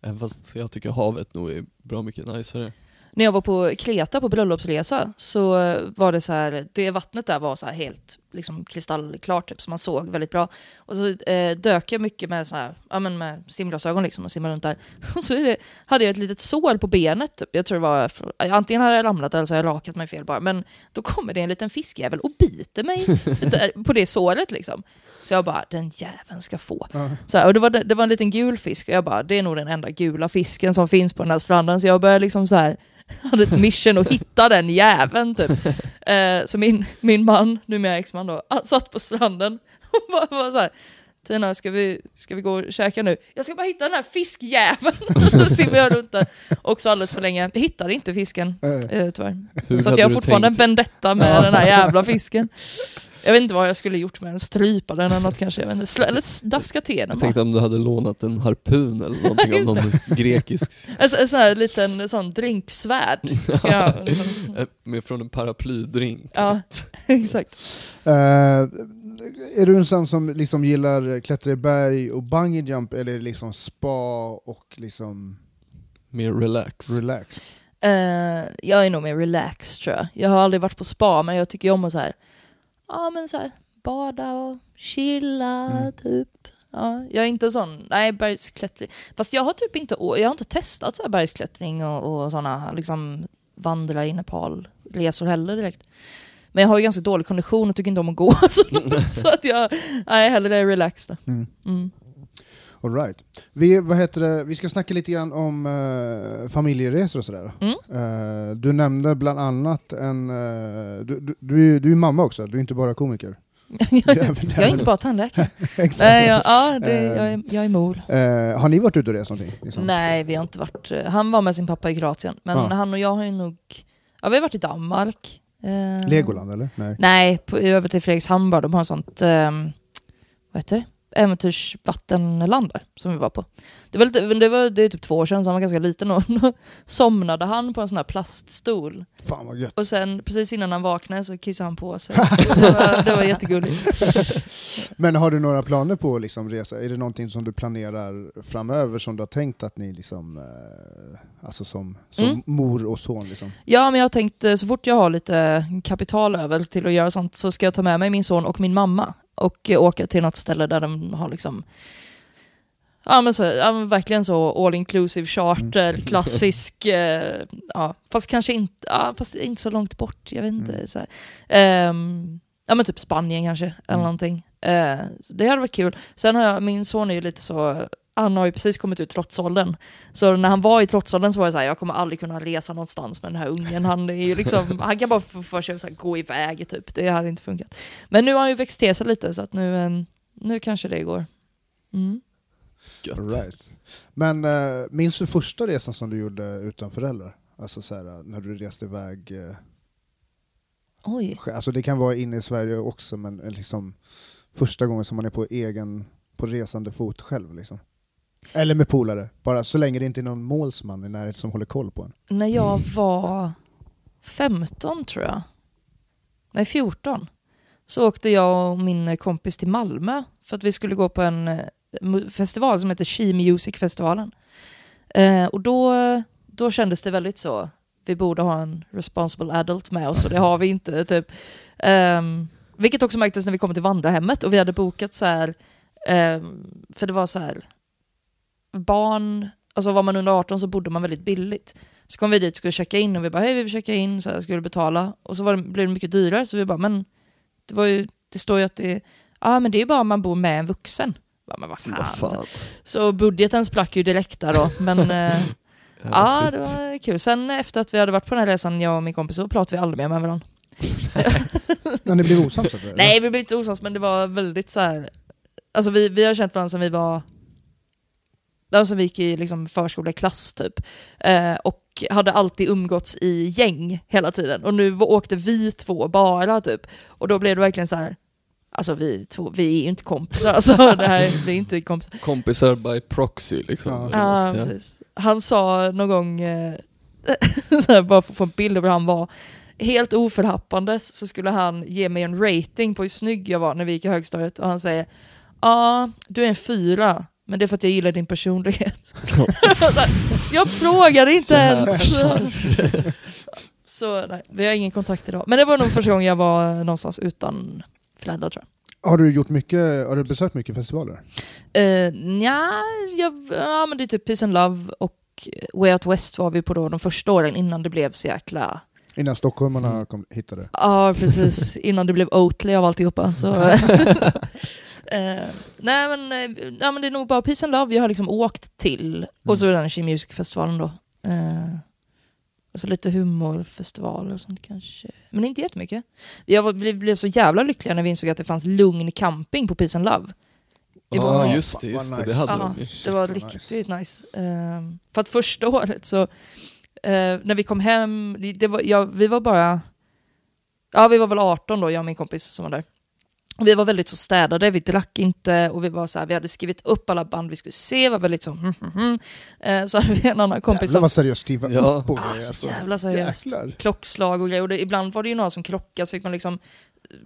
Även fast jag tycker havet nog är bra mycket najsare. När jag var på Kreta på bröllopsresa så var det så här, det vattnet där var så här helt liksom kristallklart typ, så man såg väldigt bra. Och så eh, dök jag mycket med, så här, ja, men med simglasögon liksom och simmade runt där. Och så det, hade jag ett litet sår på benet, typ. jag tror det var, antingen hade jag ramlat eller så hade jag rakat mig fel bara. Men då kommer det en liten fiskjävel och biter mig där, på det såret liksom. Så jag bara, den jäveln ska få. Ja. Så här, och det var, det var en liten gul fisk och jag bara, det är nog den enda gula fisken som finns på den här stranden. Så jag började liksom så här, hade ett mission att hitta den jäveln typ. Eh, så min, min man, numera exman då, han satt på stranden och bara, bara så här, Tina, ska vi, ska vi gå och käka nu? Jag ska bara hitta den här fiskjäveln. Då simmar jag runt där också alldeles för länge. Jag hittar inte fisken, Eh, tyvärr. Hur Så att jag har fortfarande en tänkt? vendetta med den här jävla fisken. Jag vet inte vad jag skulle gjort med den, strypa den eller något kanske, jag vet inte. Eller daska till den Jag bara. tänkte om du hade lånat en harpun eller någonting av någon grekisk, En, s- en sån här liten sån drinksvärd. Jag, liksom, med från en paraplydrink. ja, exakt. Eh, är du en sån som liksom gillar klättra i berg och bungee jump eller liksom spa och liksom Mer relax. relax? Eh, jag är nog mer relaxed tror jag. Jag har aldrig varit på spa, men jag tycker om att så här, ja men så här, bada och chilla Mm. typ. Ja, jag är inte sån, nej bergsklättring. Fast jag har typ inte, jag har inte testat så här bergsklättring och, och sådana liksom vandra i Nepal resor heller direkt. Men jag har ju ganska dålig kondition och tycker inte om att gå. Så, att jag, nej hellre relaxed. Mm. Mm. All right. vi, vad heter det, vi ska snacka lite grann om eh, familjeresor och sådär. Mm. Eh, du nämnde bland annat en... eh, du, du, du, är- du är mamma också, du är inte bara komiker. jag, är inte bara tandläkare. Exakt. Jag, ja, det, jag, är, jag är mor. Har ni varit ute och rest någonting? Liksom? Nej, vi har inte varit... Han var med sin pappa i Kroatien, men Ja. han och jag har ju nog... Ja, vi har varit i Danmark. Legoland eller? Nej. Nej, på, över till Fredrikshamn bara. De har sånt... Eh, vad heter det? Äventyrsvattenland där, som vi var på. Det var, lite, det var det är typ två år sedan, så han var ganska liten och somnade han på en sån här plaststol. Fan vad gött. Och sen precis innan han vaknade så kissade han på sig. det, var, det var jättegulligt. Men har du några planer på att liksom resa? Är det någonting som du planerar framöver som du har tänkt att ni liksom, eh, alltså som, som Mm. mor och son liksom? Ja, men jag har tänkt eh, så fort jag har lite kapital över till att göra sånt så ska jag ta med mig min son och min mamma och åka till något ställe där de har liksom Ja men, så, ja, men verkligen så all inclusive charter, klassisk, eh, ja, fast kanske inte, ja, fast inte så långt bort, jag vet inte. Mm. Så. Ehm, ja men typ Spanien kanske, eller Mm. någonting. Så det hade varit kul. Sen har jag, min son är ju lite så, han har ju precis kommit ut trotsåldern. Så när han var i trotsåldern så var jag såhär, jag kommer aldrig kunna resa någonstans med den här ungen. Han, är ju liksom, han kan bara få för sig att så här, gå iväg typ, det hade inte funkat. Men nu har han ju växt till sig lite så att nu, eh, nu kanske det går. Mm. Gött. Right. Men eh, minns du första resan som du gjorde utan föräldrar? Alltså så här, när du reste iväg, eh, Oj. alltså det kan vara inne i Sverige också, men eh, liksom första gången som man är på egen, på resande fot själv liksom. Eller med polare, bara så länge det inte är någon målsman i närheten som håller koll på en. När jag var 15 tror jag, nej 14, så åkte jag och min kompis till Malmö för att vi skulle gå på en eh, festival som heter She Music-festivalen. Eh, och då, då kändes det väldigt så, vi borde ha en responsible adult med oss och det har vi inte. Typ. Eh, vilket också märktes när vi kom till vandrarhemmet och vi hade bokat så här, eh, för det var så här, barn, alltså var man under 18 så bodde man väldigt billigt. Så kom vi dit och skulle checka in och vi bara hej vi vill checka in, så här, skulle betala. Och så var det, blev det mycket dyrare så vi bara men det, var ju, det står ju att det, ja ah, men det är ju bara om man bor med en vuxen. Bara, men vad fan. Vad fan. Så budgeten sprack ju direkt där då. Men eh, ja, det var kul. Sen efter att vi hade varit på den här resan, jag och min kompis, så pratade vi aldrig mer med varandra. När ni blev osams? Nej, vi blev inte osams, men det var väldigt så här. Alltså vi, vi har känt varandra sedan vi var Alltså vi gick i liksom förskoleklass typ. Eh, och hade alltid umgåtts i gäng hela tiden. Och nu åkte vi två bara typ. Och då blev det verkligen så här. Alltså vi två, vi är ju inte kompisar. Alltså det här, vi är inte kompisar. Kompisar by proxy liksom. Ja. Ja. Han sa någon gång, eh, så här, bara för att få en bild av hur han var, helt oförhappandes så skulle han ge mig en rating på hur snygg jag var när vi gick i högstadiet och han säger ja, du är en fyra, men det är för att jag gillar din personlighet. Jag frågade inte ens. Så nej, vi har ingen kontakt idag. Men det var nog första gången jag var någonstans utan föräldrar tror jag. Har du gjort mycket, har du besökt mycket festivaler? Uh, nja, jag, ja men det är typ Peace and Love och Way Out West var vi på då de första åren innan det blev så jäkla... Innan stockholmarna Mm. kom, hittade? Ja precis, innan det blev Oatly av alltihopa. Så. Eh, nej men, eh, ja, men det är nog bara Peace and Love jag har liksom åkt till. Och så den She Music-festivalen då. Uh, och så lite humorfestivaler och sånt kanske. Men inte jättemycket. Jag var, blev, blev så jävla lyckliga när vi insåg att det fanns lugn camping på Peace and Love. Ja vår- just det, just det, det hade Ja, de ju. det var riktigt nice. Ehm, för att första året så, eh, när vi kom hem, det, det var, ja, vi var bara, ja vi var väl 18 då, jag och min kompis som var där. Och vi var väldigt så städade, vi drack inte och vi var så här, vi hade skrivit upp alla band vi skulle se, var väldigt så, mm, mm, mm. Eh, så hade vi en annan kompis Jävlar som vad seriöst skriva Ja. upp och grejer. så Alltså. jävla seriöst. Jäklar. Klockslag och grejer. Och det, ibland var det ju några som krockade så fick man liksom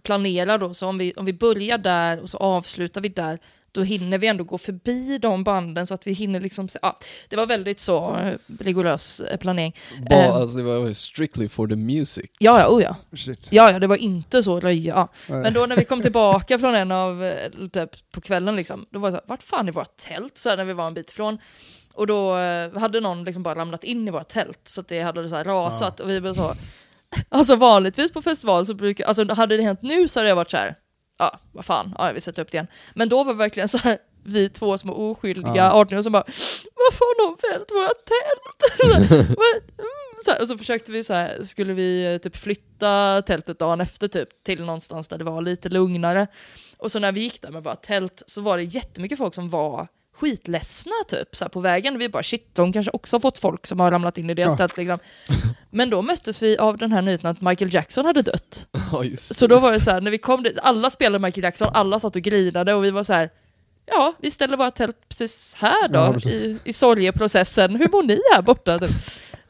planera då. Så om vi, om vi börjar där och så avslutar vi där, då hinner vi ändå gå förbi de banden så att vi hinner liksom... se- Ja, det var väldigt så eh, rigorös eh, planering. Bara, Ehm. alltså, det var strictly for the music. Ja, ja, oh ja. Shit. Ja, ja, det var inte så. Ja. Nej. Men då när vi kom tillbaka från en av, eh, typ på kvällen liksom, då var det så här, vart fan är vårt tält? Så här, när vi var en bit ifrån. Och då hade någon liksom bara ramlat in i vårt tält, så att det hade så här rasat. Och vi blev så, alltså vanligtvis på festival så brukar, alltså hade det hänt nu så hade jag varit så här, ja vad fan, ja vi sätter upp det igen. Men då var det verkligen så här, vi två små oskyldiga Ja. 18 som bara, varför har någon fällt våra tält? så här, vad- mm, så här, och så försökte vi så här, skulle vi eh, typ flytta tältet dagen efter typ till någonstans där det var lite lugnare. Och så när vi gick där med våra tält så var det jättemycket folk som var skitledsna typ så här, på vägen. Vi bara shit, de kanske också har fått folk som har ramlat in i deras Ja. tält liksom. Men då möttes vi av den här nyheten att Michael Jackson hade dött. Ja, just Så då var det så här, när vi kom dit, alla spelade Michael Jackson, alla satt och grinade och vi var så här, ja, vi ställer våra tält precis här då, Ja, precis. i, i sorgeprocessen. Hur mår ni här borta? Typ.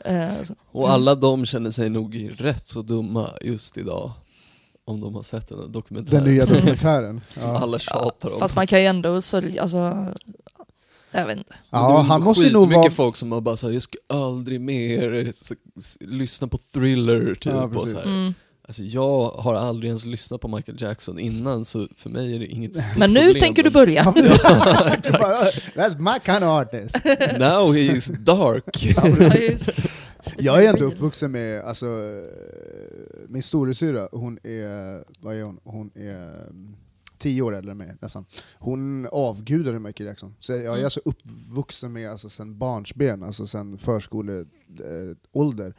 Eh. Och alla de känner sig nog rätt så dumma just idag. Om de har sett den här dokumentären. Den nya dokumentären. Som Ja. alla tjatar om. Fast man kan ju ändå sörja, alltså, jag vet inte. Ja, han måste ju nog mycket vara... folk som har bara såhär, jag ska aldrig mer lyssna på thriller typ. Ja, och precis. så här. Mm. Alltså jag har aldrig ens lyssnat på Michael Jackson innan så för mig är det inget stort Men nu problem. tänker du börja. That's my kind of artist. Now he is dark. Jag är ändå uppvuxen med, alltså, min storasyrra, hon är, vad är hon? Hon är tio år äldre än mig nästan. Hon avgudade Michael Jackson. Så jag är Mm. alltså uppvuxen med, alltså sen barnsben, alltså sen förskoleålder,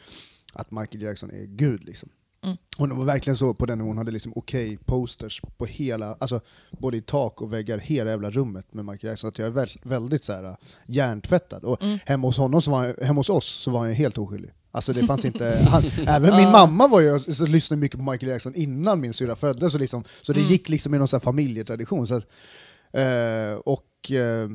att Michael Jackson är gud liksom. Mm. Hon var verkligen så på den nivån, hon hade liksom okej posters på hela, alltså både i tak och väggar, hela jävla rummet med Michael Jackson. Att jag är väl, väldigt så här äh, hjärntvättad. Och Mm. hemma hos honom, så var hemma hos oss, så var han helt oskyldig. Alltså det fanns inte, han, även min mamma var ju, så lyssnade mycket på Michael Jackson innan min syrra föddes, så, liksom, så det Mm. gick liksom i någon sån här familjetradition. Så att, eh, och eh,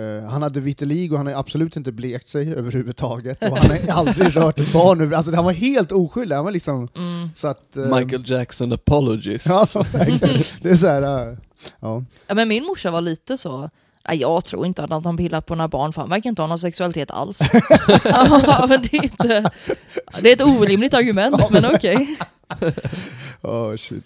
eh, han hade vitiligo, han har absolut inte blekt sig överhuvudtaget, och han har aldrig rört ett barn, över- alltså han var helt oskyldig, han var liksom, Mm. så att... eh, Michael Jackson apologist. Ja, så. Det är så här, äh, ja. Ja, men min morsa var lite så, jag tror inte att han pillar på några barn för han verkar inte ha någon sexualitet alls. ja, men det, är inte, det är ett orimligt argument, men okej. Oh, shit.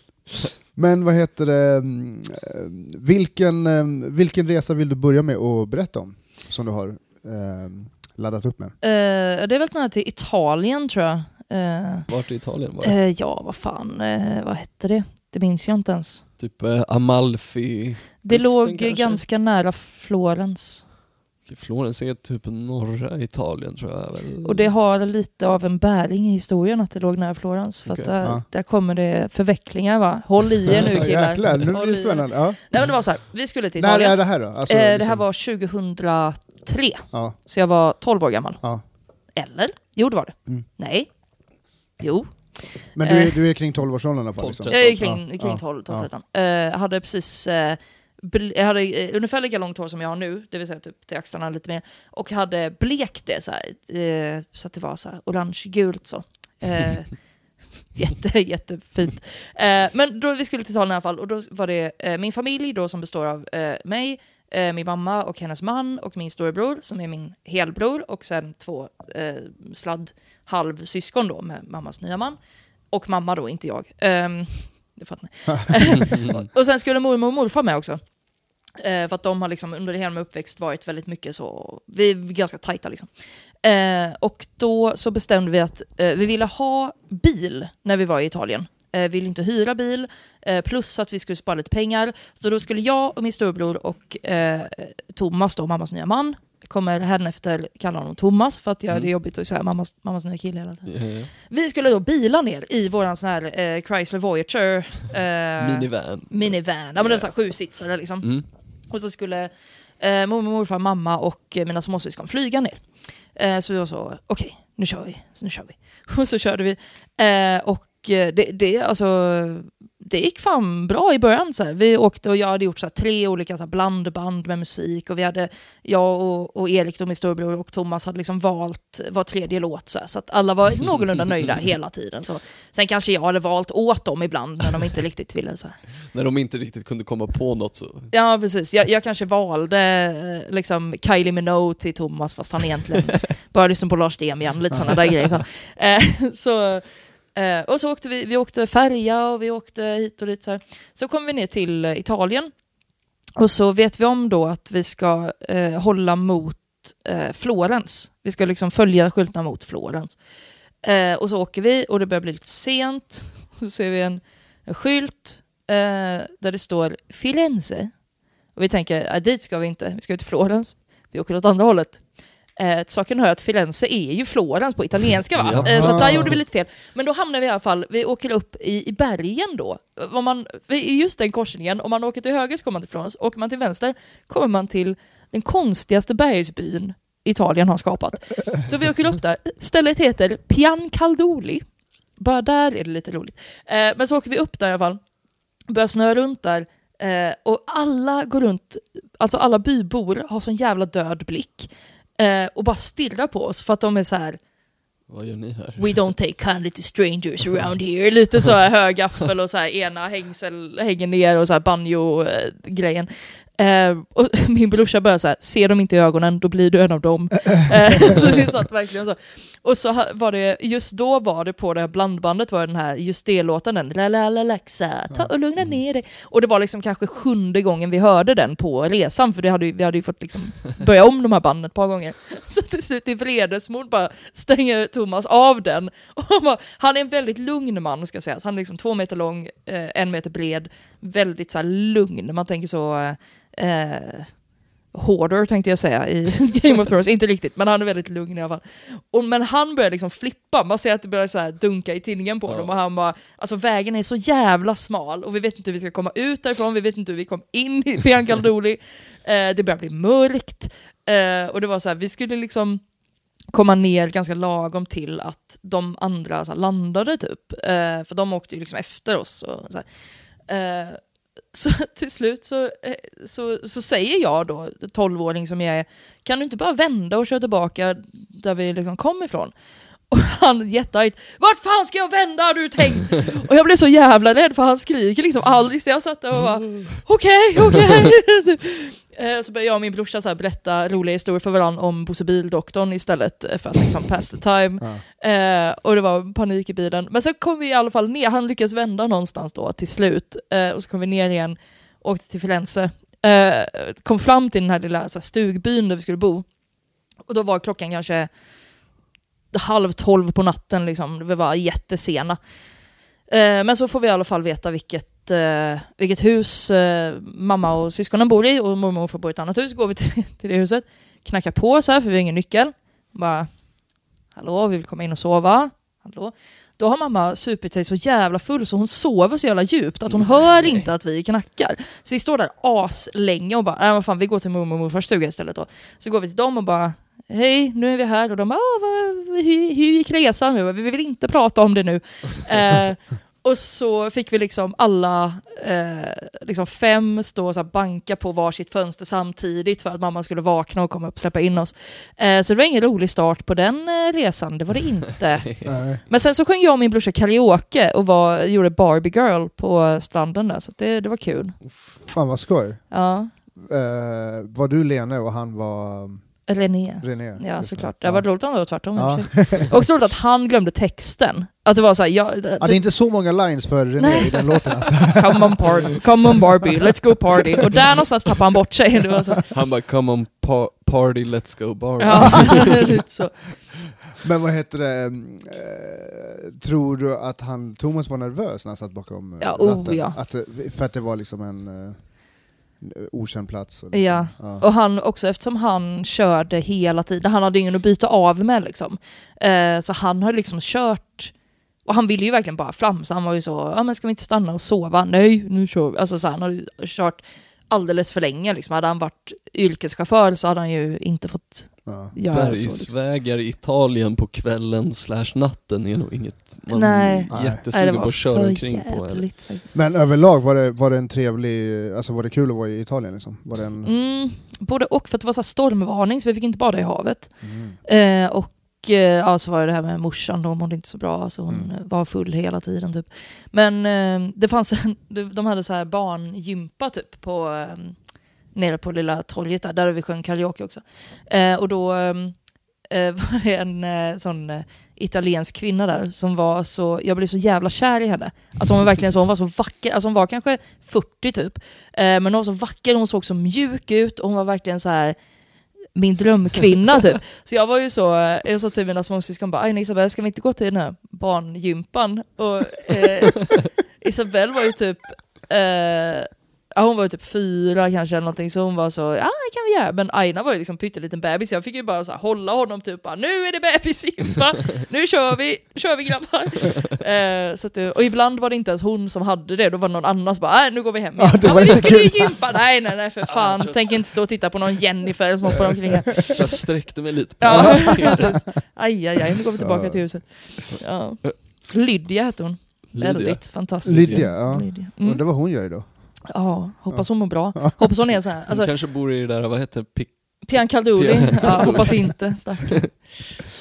Men vad heter det, mm, eh, vilken, eh, vilken resa vill du börja med att berätta om? Som du har eh, laddat upp med? Eh, det är väl den här till Italien tror jag. Eh, Vart i Italien var det? eh, ja, vad fan, eh, vad hette det? Det minns jag inte ens. Typ eh, Amalfi. Det Kusten låg kanske? ganska nära Florens. Florens är typ norra Italien tror jag väl. Och det har lite av en bäring i historien att det låg nära Florens. För Okej, att där, ja. där kommer det förvecklingar va? Håll i er nu killar. Jäklar, nu blir det spännande. Ja. Nej men det var så här, vi skulle till När Italien. är det här då? Alltså, eh, det här liksom- var 2003, Ja, så jag var 12 år gammal. ja. Eller? Jo det var det. Mm. Nej. Jo. Men du är, Eh. du är kring 12-årsåldern i alla fall? 12, Liksom. 13. Jag är kring, Ja, kring ja, 12, 12 ja. 13. Eh, Jag hade precis ble- jag hade eh, ungefär lika långt hår som jag har nu, det vill säga typ till axlarna lite mer. Och hade blekt det så här, eh, så att det var så här orange-gult så. Eh, jätte, jättefint. Eh, men då vi skulle till Italien i alla fall, och då var det eh, min familj då som består av mig, eh, min mamma och hennes man och min storebror som är min helbror och sen två eh, sladd halvsyskon då med mammas nya man. Och mamma då, inte jag. Ehm, det fattar ni. och sen skulle mormor och morfar med också. Eh, för att de har liksom under hela min uppväxt varit väldigt mycket så, vi är ganska tajta liksom. Eh, och då så bestämde vi att eh, vi ville ha bil när vi var i Italien. Eh, vi ville inte hyra bil, eh, plus att vi skulle spara lite pengar. Så då skulle jag och min storbror och eh, Thomas, då, mammas nya man, kommer henne efter kalla honom Thomas för att jag, det är jobbigt att säga mammas, mammas nya kille hela tiden. Ja. Vi skulle då bila ner i våran sån här eh, Chrysler Voyager eh, Minivan. minivan. Ja men det var så här sju sitsare liksom. Mm. Och så skulle eh, mormor, morfar, mamma och eh, mina småsyskon flyga ner. Eh, så vi var så, okej, nu kör vi. Så nu kör vi. Och så körde vi. Eh, och det, det, alltså, det gick fan bra i början. Så här. Vi åkte och jag hade gjort så här, tre olika så här, blandband med musik. Och vi hade, jag och, och Erik, då, min storebror, och Thomas hade liksom valt var tredje låt. Så, här, så att alla var någorlunda nöjda hela tiden. Så. Sen kanske jag hade valt åt dem ibland när de inte riktigt ville. Så. När de inte riktigt kunde komma på något så... Ja, precis. Jag, jag kanske valde eh, liksom Kylie Minogue till Thomas fast han egentligen bara lyssnade på Lars Demian, lite sådana där grejer. Så, eh, så, eh, och så åkte vi, vi åkte färja och vi åkte hit och dit. Så, här. så kom vi ner till eh, Italien och så vet vi om då att vi ska eh, hålla mot eh, Florens. Vi ska liksom följa skyltarna mot Florens. Eh, och så åker vi och det börjar bli lite sent. Så ser vi en, en skylt eh, där det står Firenze. Och vi tänker, äh, dit ska vi inte, vi ska till Florens. Vi åker åt andra hållet. Eh, saken hör att Firenze är ju Florens på italienska va? Eh, så där gjorde vi lite fel. Men då hamnar vi i alla fall, vi åker upp i, i bergen då. Om man, I just den korsningen, om man åker till höger så kommer man till Florens, åker man till vänster kommer man till den konstigaste bergsbyn Italien har skapat. Så vi åker upp där, stället heter Pian Caldoli. Bara där är det lite roligt. Eh, men så åker vi upp där i alla fall, börjar snöa runt där eh, och alla går runt, alltså alla bybor har sån jävla död blick eh, och bara stirrar på oss för att de är så här Vad gör ni här? We don't take kindly to strangers around here. Lite så här hög gaffel och så här ena hängsel hänger ner och så här banjo-grejen. Eh, och min brorsa började så här, se dem inte i ögonen, då blir du en av dem. Eh, så vi satt verkligen så. Och så var det, just då var det på det här blandbandet var den här, just det låten, den la la la laxa, ta och lugna ner dig. Och det var liksom kanske sjunde gången vi hörde den på resan, för det hade, vi hade ju fått liksom börja om de här banden ett par gånger. Så till slut i vredesmod bara stänger Thomas av den. Och han, bara, han är en väldigt lugn man ska sägas. Han är liksom två meter lång, eh, en meter bred, väldigt så här lugn. Man tänker så... Eh, Hoarder tänkte jag säga i Game of Thrones, inte riktigt, men han är väldigt lugn i alla fall. Och, men han börjar liksom flippa, man ser att det börjar så dunka i tinningen på honom och han bara, alltså vägen är så jävla smal och vi vet inte hur vi ska komma ut därifrån, vi vet inte hur vi kom in i Piancaldoli, eh, det börjar bli mörkt eh, och det var så här, vi skulle liksom komma ner ganska lagom till att de andra så här, landade typ, eh, för de åkte ju liksom efter oss. Och, så här. Så till slut så, eh, så, så säger jag då, 12-åring som jag är, kan du inte bara vända och köra tillbaka där vi liksom kom ifrån? Och han jätteargt, vart fan ska jag vända du tänkt? Och jag blev så jävla rädd för han skriker liksom så jag satt där och bara, okej, okej. Eh, Så började jag och min brorsa så berätta roliga historier för varandra om Bosse Bildoktorn istället eh, för att liksom pass the time. Eh, och det var panik i bilen. Men sen kom vi i alla fall ner, han lyckades vända någonstans då till slut. Eh, och så kom vi ner igen, åkte till Firenze. Eh, kom fram till den här lilla så här, stugbyn där vi skulle bo. Och då var klockan kanske halv tolv på natten, liksom. vi var jättesena. Eh, men så får vi i alla fall veta vilket, eh, vilket hus eh, mamma och syskonen bor i och mormor får bo i ett annat hus. Går vi till, till det huset, knackar på så här för vi har ingen nyckel. Bara, hallå, vi vill komma in och sova. Hallå. Då har mamma supit sig så jävla full så hon sover så jävla djupt att hon hör inte att vi knackar. Så vi står där aslänge och bara, nej vad fan vi går till mormor och morfars stuga istället då. Så går vi till dem och bara, hej nu är vi här och de bara, "Ah, vad, hur, hur gick resan? Vi vill inte prata om det nu. Eh, och så fick vi liksom alla eh, liksom fem stå och så banka på varsitt fönster samtidigt för att mamma skulle vakna och komma upp och släppa in oss. Eh, så det var ingen rolig start på den eh, resan, det var det inte. Men sen så sjöng jag och min brorsa karaoke och var, gjorde Barbie Girl på stranden där, så det, det var kul. Fan vad skoj. Ja, Eh, var du Lene och han var um, René. René? Ja, såklart. Det Ja. var roligt om det var tvärtom. och Ja. Också roligt att han glömde texten. Att det var såhär, jag, Ja, det är inte så många lines för René Nej. i den låten alltså. come, on party, come on Barbie, let's go party. Och där någonstans tappade han bort sig. Det var så, Han bara 'Come on pa- party, let's go Barbie' ja, lite så. Men vad heter det, mm, eh, tror du att han, Thomas var nervös när han satt bakom eh, Ja, oh, ratten? ja. Att, det- för att det var liksom en, eh, okänd plats? Och liksom, Ja. Och han också, eftersom han körde hela tiden, han hade ingen att byta av med liksom. Eh, så han har liksom kört, och han ville ju verkligen bara flamsa, han var ju så, ja men ska vi inte stanna och sova? Nej, nu kör vi. Alltså så han har ju kört alldeles för länge. Liksom. Hade han varit yrkeschaufför så hade han ju inte fått Ja. göra så. Liksom. Bergsvägar i Italien på kvällen slash natten är nog inget man Nej. är Nej. jättesugen på att köra omkring på. Eller? faktiskt. Men överlag var det, var det en trevlig, alltså var det kul att vara i Italien liksom? Var det en... Mm, både och, för att det var så här stormvarning så vi fick inte bada i havet. Mm. Eh, och ja, så var det det här med morsan, hon mådde inte så bra, så hon Mm. eh, var full hela tiden. Typ. Men eh, det fanns en, de de hade så här barngympa typ på, eh, nere på lilla torget där, där vi sjöng karaoke också. Eh, och då eh, eh, var det en eh, sån eh, italiensk kvinna där som var så, jag blev så jävla kär i henne. Alltså hon var verkligen så, hon var så vacker, alltså hon var kanske 40 typ, eh, men hon var så vacker, hon såg så mjuk ut och hon var verkligen så här min drömkvinna typ. Så jag var ju så, jag sa till mina småsyskon bara, "Aj, Isabelle ska vi inte gå till den här barngympan? Och eh, Isabelle var ju typ, eh, ja, hon var ju typ fyra kanske eller någonting, så hon var så, ja det kan vi göra. Men Aina var ju liksom pytteliten bebis, jag fick ju bara så här, hålla honom typ bara, nu är det bebisgympa, nu kör vi, kör vi grabbar. Eh, så att, det- och ibland var det inte ens hon som hade det, då var det någon annan som bara, äh, nu går vi hem igen. Ja, det Ja, var men vi inte skulle ju gympa, nej nej nej för fan, just- tänk inte stå och titta på någon Jennifer som hoppar omkring här. Så jag sträckte mig lite på Ja, precis. Aj, aj, aj, nu går vi tillbaka till huset. Ja. Lydia hette hon. Lydia. Väldigt fantastisk. Lydia, ja. Lydia. Mm. Mm. Det var hon gör idag. Ja, hoppas hon mår bra. Hoppas hon är så här, Hon alltså kanske bor i det där, vad heter det, Pian Calduli, ja, hoppas inte, stackarn.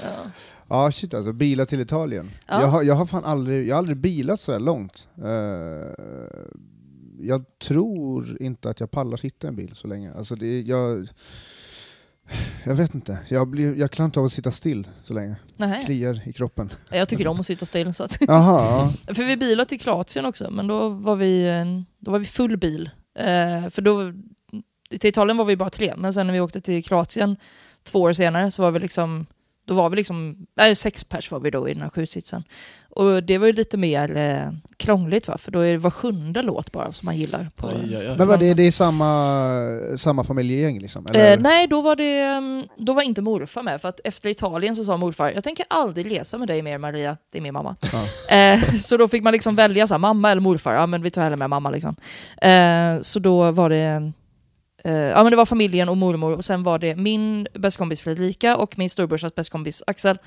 Ja. Ja shit alltså, bilar till Italien. Ja. Jag, har, jag har fan aldrig, jag har aldrig bilat så här långt. Eh, jag tror inte att jag pallar sitta i en bil så länge. Alltså det, jag, jag vet inte, jag, blir, jag klarar inte av att sitta still så länge. Nej, Kliar i kroppen. jag tycker om att sitta still. Så att. Jaha, ja. För vi bilade till Kroatien också, men då var vi, då var vi full bil. Eh, för då, till Italien var vi bara tre, men sen när vi åkte till Kroatien två år senare så var vi liksom, då var vi liksom, nej sex pers var vi då i den här sjutsitsen. Och det var ju lite mer eh, krångligt va, för då är det var sjunde låt bara som man gillar. På, Aj, aj, aj. Men vad det, det är samma, samma familjegäng liksom? Eller? Eh, nej, då var, det, mm, då var inte morfar med. För att efter Italien så sa morfar, jag tänker aldrig resa med dig mer Maria, det är min mamma. Ja. Eh, så då fick man liksom välja så här, mamma eller morfar, ja men vi tar hellre med mamma liksom. Eh, så då var det, eh, ja men det var familjen och mormor och sen var det min bästa kompis Fredrika och min storebrorsas bästa kompis Axel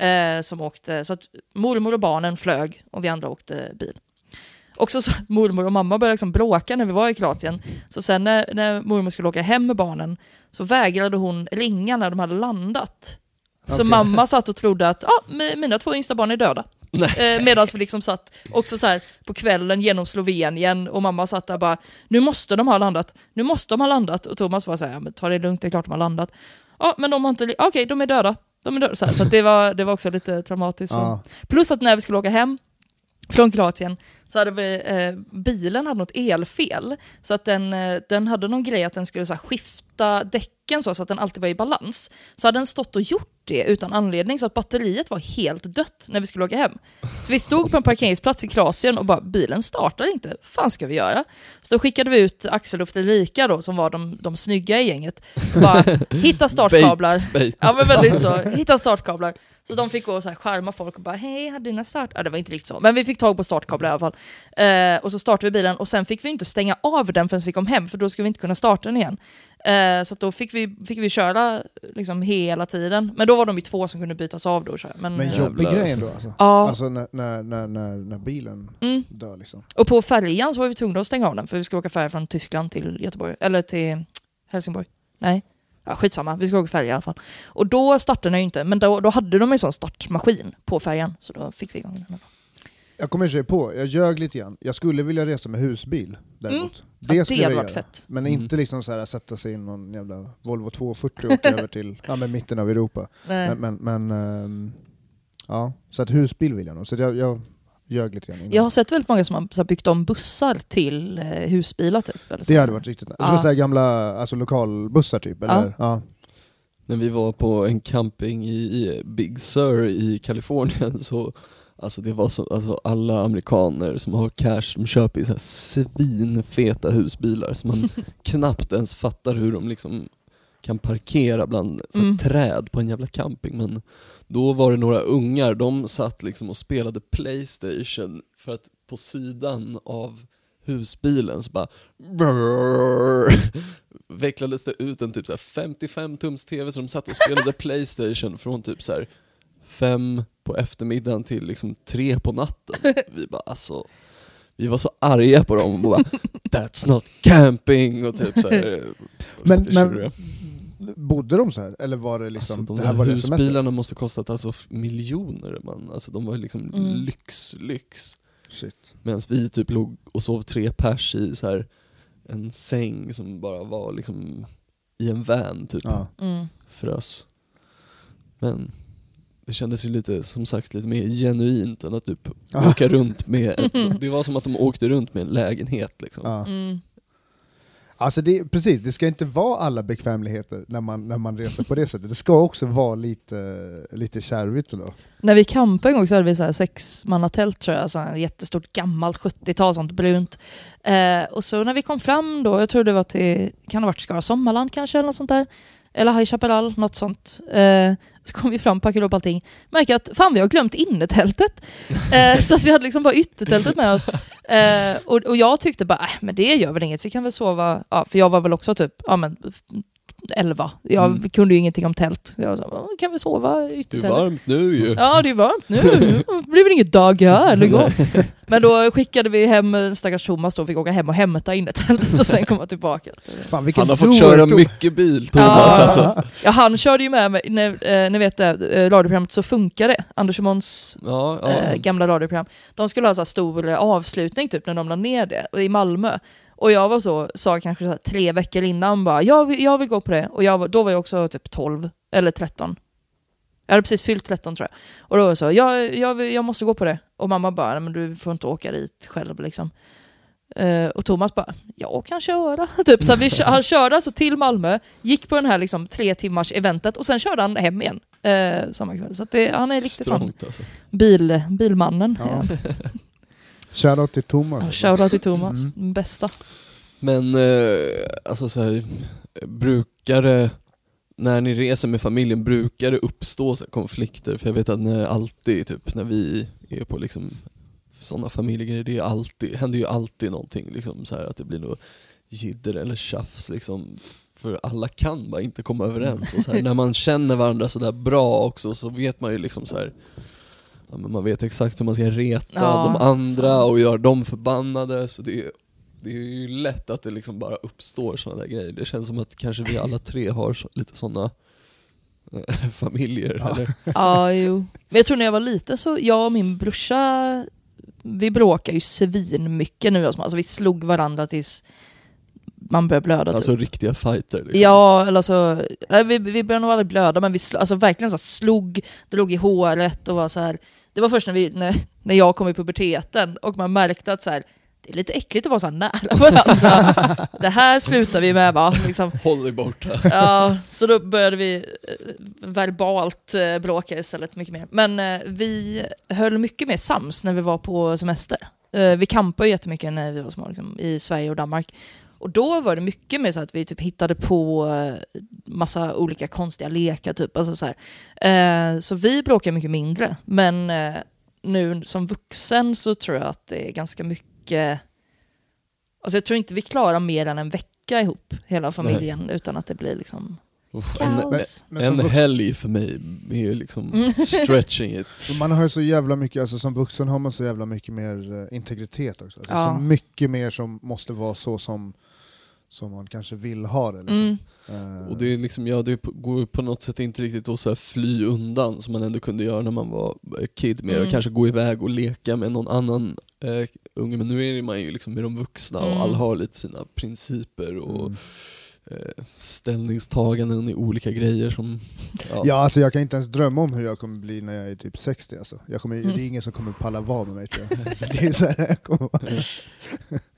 eh, som åkte. Så att mormor och barnen flög och vi andra åkte bil. Också så mormor och mamma började liksom bråka när vi var i Kroatien. Så sen när, när mormor skulle åka hem med barnen så vägrade hon ringa när de hade landat. Så mamma satt och trodde att ah, mi- mina två yngsta barn är döda. Eh, Medan vi liksom satt också så här på kvällen genom Slovenien och mamma satt där bara nu måste de ha landat, nu måste de ha landat. Och Thomas var så här, ja, men ta det lugnt, det är klart de har landat. Ja, men de har inte, okej de är döda. De är döda. Så, här, så det, var, det var också lite traumatiskt. Ja. Plus att när vi skulle åka hem från Kroatien så hade vi, eh, bilen hade något elfel. Så att den, eh, den hade någon grej att den skulle så här, skifta däcken så, så att den alltid var i balans. Så hade den stått och gjort det utan anledning så att batteriet var helt dött när vi skulle åka hem. Så vi stod på en parkeringsplats i Kroatien och bara bilen startar inte, fan ska vi göra? Så då skickade vi ut Axel och Fredrika då som var de, de snygga i gänget. Bara, hitta startkablar. Bait, bait. Ja men väldigt så, hitta startkablar. Så de fick gå och så här skärma folk och bara hej, har dina start... Ja det var inte riktigt så, men vi fick tag på startkablar i alla fall. Eh, och så startade vi bilen och sen fick vi inte stänga av den förrän vi kom hem för då skulle vi inte kunna starta den igen. Eh, så att då fick vi, fick vi köra liksom hela tiden. Men då var de ju två som kunde bytas av då och köra. Men, Men jobbig grej ändå alltså. ja, Alltså när, när, när, när, bilen mm. dör liksom. Och på färjan så var vi tvungna att stänga av den för vi ska åka färja från Tyskland till Göteborg, eller till Helsingborg. Nej, ja, skitsamma, vi ska åka färja i alla fall. Och då startade den ju inte, men då, då hade de en sån startmaskin på färjan, så då fick vi igång den. Jag kommer sig på, jag ljög lite grann. Jag skulle vilja resa med husbil däremot. Det Mm. Ja, skulle det jag göra. fett. Men Mm. inte liksom så här sätta sig i någon jävla Volvo 240 och åka över till ja, men mitten av Europa. Nej. Men, men, men ehm, ja, så att husbil vill jag nog. Så jag, jag ljög lite grann innan. Jag har sett väldigt många som har byggt om bussar till eh, husbilar typ. Eller så. Det hade varit riktigt nice. Ja. Så här gamla alltså, lokalbussar typ, eller? Ja. När vi var på en camping i, i Big Sur i Kalifornien så Alltså det var så, alltså alla amerikaner som har cash, de köper ju så här svinfeta husbilar som man knappt ens fattar hur de liksom kan parkera bland så här Mm. träd på en jävla camping. Men då var det några ungar, de satt liksom och spelade Playstation för att på sidan av husbilen så bara brrrr, vecklades det ut en typ så här 55 tums TV som de satt och spelade Playstation från typ så här fem på eftermiddagen till liksom tre på natten. Vi bara alltså, vi var så arga på dem och bara That's not camping och typ så här, Men- men-. Bodde de så här? Eller var det liksom, Alltså de det här där var husbilarna måste kostat alltså miljoner man. Alltså de var liksom Mm. lyx, lyx. Medan vi typ låg och sov tre pers i så här en säng som bara var liksom i en van typ, Ja. Mm. frös. Men det kändes ju lite, som sagt, lite mer genuint än att typ Ja. åka runt med, det var som att de åkte runt med en lägenhet liksom. Ja. Mm. Alltså det, precis, det ska inte vara alla bekvämligheter när man, när man reser på det sättet. Det ska också vara lite, lite kärvigt då. När vi campade en gång så hade vi så här sexmannatält tror jag, så här jättestort gammalt 70-tal, sånt brunt. Eh, och så när vi kom fram då, jag tror det var till, kan det ha varit Skara Sommarland kanske eller något sånt där. Eller High Chaparral, något sånt. Eh, så kom vi fram, packade upp allting. Märker att fan vi har glömt innetältet. Eh, så att vi hade liksom bara yttertältet med oss. Eh, och, och jag tyckte bara, äh, men det gör väl inget, vi kan väl sova, ja, för jag var väl också typ, ja men 11. Jag Mm. kunde ju ingenting om tält. Jag var så, här, kan vi sova i Det är varmt nu ju. Ja, det är varmt nu. Det blir väl inget dag här eller gå. Men då skickade vi hem stackars Thomas då, fick åka hem och hämta innetältet och sen komma tillbaka. Fan, Han har fått köra tog- mycket bil Thomas Ja. alltså. Ja, han körde ju med mig, när, eh, ni vet det, eh, radioprogrammet Så funkar det, Anders Måns Ja, ja. eh, gamla radioprogram. De skulle ha så här stor avslutning typ när de la ner det, och i Malmö. Och jag var så, sa kanske så här, tre veckor innan bara, jag vill, jag vill gå på det. Och jag, då var jag också typ 12 eller 13. Jag hade precis fyllt 13 tror jag. Och då var jag så, jag, jag, jag måste gå på det. Och mamma bara, "Nej, men du får inte åka dit själv liksom. Eh, och Thomas bara, jag kan köra. typ, så vi, han körde alltså till Malmö, gick på den här liksom, tre timmars eventet och sen körde han hem igen eh, samma kväll. Så det, han är riktigt sån alltså. bil, bilmannen. Ja. Shoutout till Thomas. Ja. Shoutout till Thomas, Mm. den bästa. Men eh, alltså så här, brukar det, när ni reser med familjen, brukar det uppstå så här, konflikter? För jag vet att när alltid, typ när vi är på liksom sådana familjegrejer, det är alltid, händer ju alltid någonting liksom så här, att det blir något jidder eller tjafs liksom. För alla kan bara inte komma överens. Och så här, när man känner varandra sådär bra också så vet man ju liksom så här, ja, men man vet exakt hur man ska reta Ja. de andra och göra dem förbannade. Så det är, det är ju lätt att det liksom bara uppstår sådana där grejer. Det känns som att kanske vi alla tre har så, lite sådana familjer. Ja. Eller? Ja, jo. Men jag tror när jag var liten så, jag och min brorsa, vi bråkar ju svin mycket nu. Alltså vi slog varandra tills man började blöda. Alltså typ. riktiga fighter. Liksom. Ja, eller alltså, nej, vi, vi började nog aldrig blöda, men vi alltså, verkligen så slog, drog i håret och var så här. Det var först när, vi, när, när jag kom i puberteten och man märkte att så här, det är lite äckligt att vara så här nära varandra. det här slutar vi med va? Liksom. Håll dig borta. Ja, så då började vi eh, verbalt eh, bråka istället mycket mer. Men eh, vi höll mycket mer sams när vi var på semester. Vi campade jättemycket när vi var små liksom, i Sverige och Danmark. Och då var det mycket mer så att vi typ hittade på eh, massa olika konstiga lekar. Typ. Alltså så, här. Eh, så vi bråkar mycket mindre. Men eh, nu som vuxen så tror jag att det är ganska mycket... Alltså jag tror inte vi klarar mer än en vecka ihop, hela familjen, utan att det blir liksom Uff, en. Men som en vuxen- helg för mig är ju liksom stretching it. Man har ju så jävla mycket, alltså som vuxen har man så jävla mycket mer eh, integritet också. Alltså Ja. Så mycket mer som måste vara så som, som man kanske vill ha det. Liksom. Mm. Eh, Och det är liksom, ja det går på något sätt inte riktigt att så här fly undan som man ändå kunde göra när man var kid med Mm. och kanske gå iväg och leka med någon annan eh, unge. Men nu är man ju liksom med de vuxna Mm. och alla har lite sina principer och mm. eh, ställningstaganden i olika grejer som... Ja. Ja, alltså jag kan inte ens drömma om hur jag kommer bli när jag är typ 60 alltså. jag kommer, Mm. Det är ingen som kommer palla vara med mig tror jag. Så det är så här, jag kommer,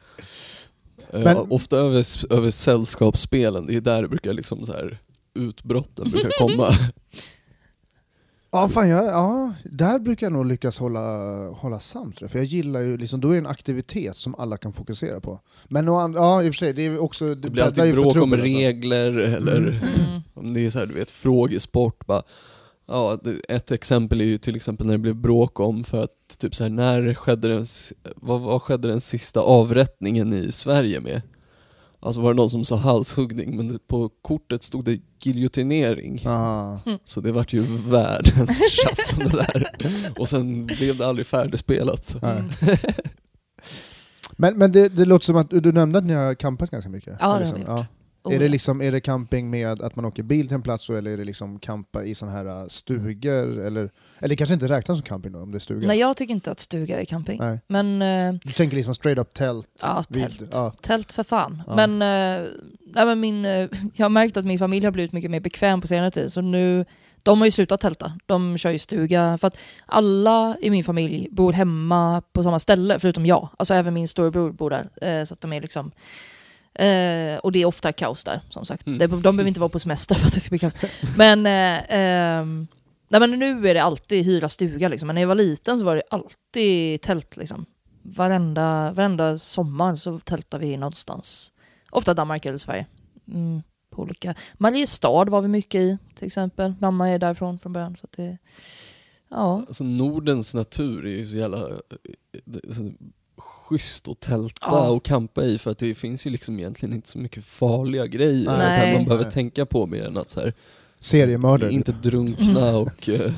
Men- ofta över, över sällskapsspelen, det är där det brukar liksom så här utbrotten brukar komma. ja, fan, jag, ja, där brukar jag nog lyckas hålla, hålla sams. För jag gillar ju, liksom, då är det en aktivitet som alla kan fokusera på. Men and- ja, i och för sig, det är också... Det blir bäddar ju alltid bråk om alltså. regler eller Mm. om det är så här, du vet, frågesport. Bara, Ja, ett exempel är ju till exempel när det blev bråk om för att typ så här, när skedde den, vad, vad skedde den sista avrättningen i Sverige med? Alltså var det någon som sa halshuggning men på kortet stod det giljotinering. Aha. Så det vart ju världens tjafs om det där. Och sen blev det aldrig färdigspelat. Mm. Men, men det, det låter som att du, nämnde att ni har campat ganska mycket? Ja, det har vi gjort. Oh, Är, det ja. liksom, är det camping med att man åker bil till en plats eller är det liksom campa i sådana här uh, stugor? Eller, eller kanske inte räknas som camping då, om det är stuga? Nej, jag tycker inte att stuga är camping. Nej. Men eh, Du tänker liksom straight up tält? ja, vid- tält. ja. Tält för fan. Ja. Men, eh, nej, men min, jag har märkt att min familj har blivit mycket mer bekväm på senare tid. Så nu, de har ju slutat tälta. De kör ju stuga. För att alla i min familj bor hemma på samma ställe, förutom jag. Alltså även min storebror bor där. Så att de är liksom... Eh, och det är ofta kaos där, som sagt. Mm. Det, de behöver inte vara på semester för att det ska bli kaos. Men, eh, ehm, nej, men nu är det alltid hyra stuga. Liksom. Men när jag var liten så var det alltid tält. Liksom. Varenda, varenda sommar så tältade vi någonstans. Ofta Danmark eller Sverige. Mm, på olika. Mariestad var vi mycket i till exempel. Mamma är därifrån från början. Så det, ja. Alltså Nordens natur är ju så jävla schysst att tälta Ja. och campa i för att det finns ju liksom egentligen inte så mycket farliga grejer Nej. så här, man behöver Nej. tänka på mer än att så här, Seriemördare? inte drunkna och eh,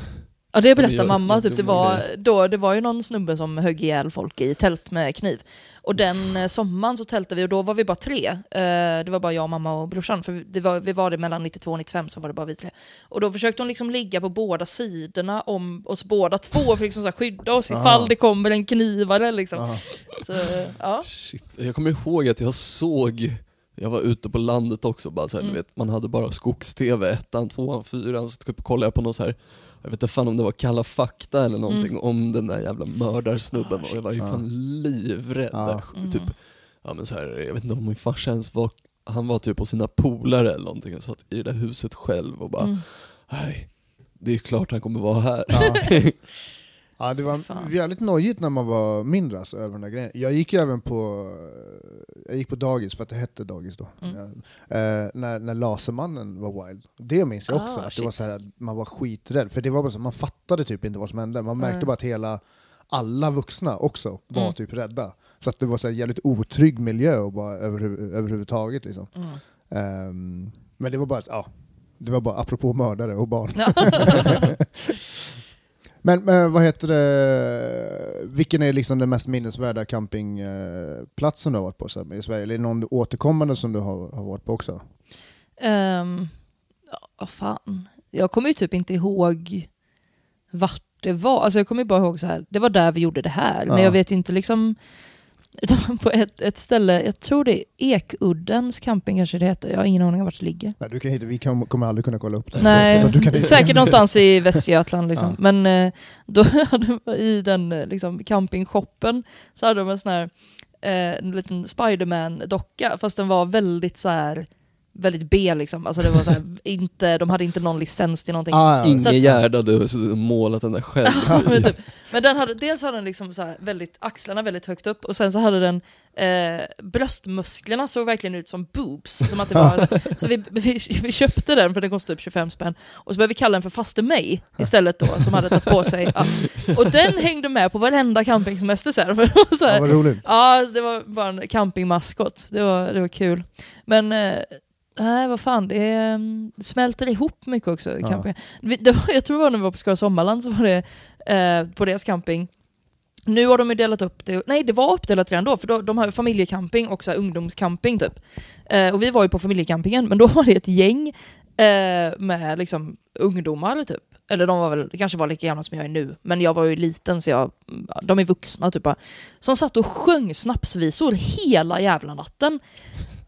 Ja det berättar mamma, typ, det, var, då, det var ju någon snubbe som högg ihjäl folk i tält med kniv. Och den eh, sommaren så tältade vi och då var vi bara tre. Eh, det var bara jag, mamma och brorsan. För det var, vi var det mellan 92 och 95 så var det bara vi tre. Och då försökte hon liksom ligga på båda sidorna om oss båda två för att liksom så skydda oss Aha. ifall det kommer en knivare liksom. Aha. Så, ja. shit. Jag kommer ihåg att jag såg jag var ute på landet också, bara så här, Mm. vet, man hade bara skogs-tv, ettan, tvåan, fyran, så typ kollade jag på någon så här jag vet inte fan om det var Kalla fakta eller någonting om den där jävla mördarsnubben Ah, och jag var ju fan livrädd. Ja. där. Mm. Typ, ja, men så här, jag vet inte om min farsa ens var, han var typ på sina polare eller någonting och satt i det där huset själv och bara Mm. nej, det är klart han kommer vara här. Ja. Det var Fan. jävligt nojigt när man var mindre alltså, över den där grejen. Jag gick ju även på, jag gick på dagis, för att det hette dagis då. Mm. Eh, när, när Lasermannen var wild. Det minns jag också, Ah, att det var så här, att man var skiträdd. För det var bara så, man fattade typ inte vad som hände. Man märkte Nej. bara att hela, alla vuxna också var Mm. typ rädda. Så att det var så här jävligt otrygg miljö och bara överhuv, överhuvudtaget. Liksom. Mm. Ehm, men det var bara, ja, det var bara apropå mördare och barn. Men, men vad heter det, vilken är liksom den mest minnesvärda campingplatsen du har varit på så i Sverige? Eller någon återkommande som du har, har varit på också? Ehm, ja, fan. Jag kommer ju typ inte ihåg vart det var. Alltså jag kommer bara ihåg så här. det var där vi gjorde det här. Men Ja. jag vet ju inte liksom på ett, ett ställe, jag tror det är Ekuddens camping kanske det heter. Jag har ingen aning om vart det ligger. Nej, du kan vi kan, kommer aldrig kunna kolla upp det. Nej, kan, säkert någonstans i Västergötland liksom. Ja. Men eh, då hade de i den eh, liksom, campingshoppen så hade de en sån här eh, en liten Spiderman-docka fast den var väldigt så här väldigt B liksom. Alltså det var så här, inte, de hade inte någon licens till någonting. ah, ja. Inge Så att- Gärde hade målat den där själv. Ja, men, typ. men den hade, dels hade den liksom så här väldigt, axlarna väldigt högt upp och sen så hade den eh, bröstmusklerna såg verkligen ut som boobs. Som att det var, så vi, vi, vi köpte den för den kostade typ 25 spänn och så började vi kalla den för faste mig istället då som hade tagit på sig. Ja. Och den hängde med på varenda campingsemester sen. För det var så ja, här, vad roligt. Ja, alltså, det var bara en campingmaskot. Det var, det var kul. Men eh, nej, vad fan, det, mm, det smälter ihop mycket också. Ja. Camping. Det var, jag tror det var när vi var på Skara Sommarland så var det eh, på deras camping. Nu har de ju delat upp det, nej det var uppdelat redan då, för då, de har familjecamping och så ungdomscamping typ. Eh, och vi var ju på familjecampingen, men då var det ett gäng eh, med liksom ungdomar typ. Eller de var väl, kanske var lika gamla som jag är nu, men jag var ju liten så jag, de är vuxna typ. Som satt och sjöng snapsvisor hela jävla natten.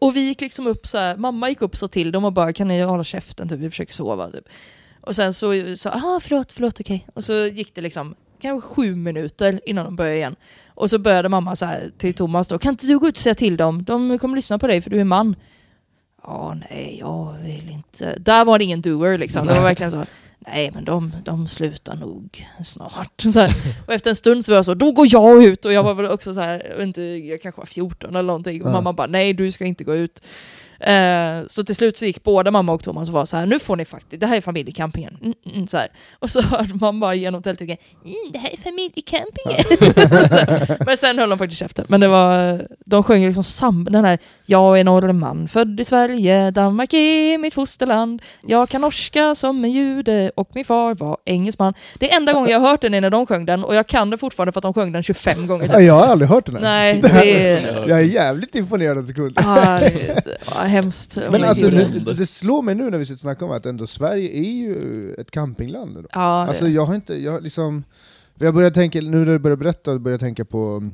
Och vi gick liksom upp så här, mamma gick upp så till dem och bara kan ni hålla käften typ, vi försöker sova typ. Och sen så sa ah förlåt, förlåt okej. Och så gick det liksom kanske sju minuter innan de började igen. Och så började mamma så här till Thomas då, kan inte du gå ut och säga till dem? De kommer lyssna på dig för du är man. Ja, nej, jag vill inte. Där var det ingen doer liksom. Det var verkligen så. Nej, men de, de slutar nog snart. Och efter en stund så var jag så, då går jag ut. Och jag var väl också så här, jag inte, jag kanske var 14 eller någonting. Och Ja. mamma bara, nej du ska inte gå ut. Eh, så till slut så gick båda mamma och Thomas och var så här, nu får ni faktiskt, det här är familjecampingen. Mm, mm, så här. Och så hörde man bara genom tältduken, mm, det här är familjecampingen. men sen höll de faktiskt käften. Men det var, de sjöng liksom sam, den här, jag är norrman, född i Sverige, Danmark är mitt fosterland. Jag kan norska som en jude och min far var engelsman. Det är enda gången jag har hört den är när de sjöng den och jag kan det fortfarande för att de sjöng den 25 gånger. Ja, jag har aldrig hört den här. Nej, det är... Jag är jävligt imponerad. Ah, det var hemskt. Men alltså, det- det, slår mig nu när vi sitter och snackar om att ändå Sverige är ju ett campingland. Ändå. Ja, Alltså jag har inte, jag liksom, jag börjar tänka, nu när du börjar berätta, börjar jag tänka på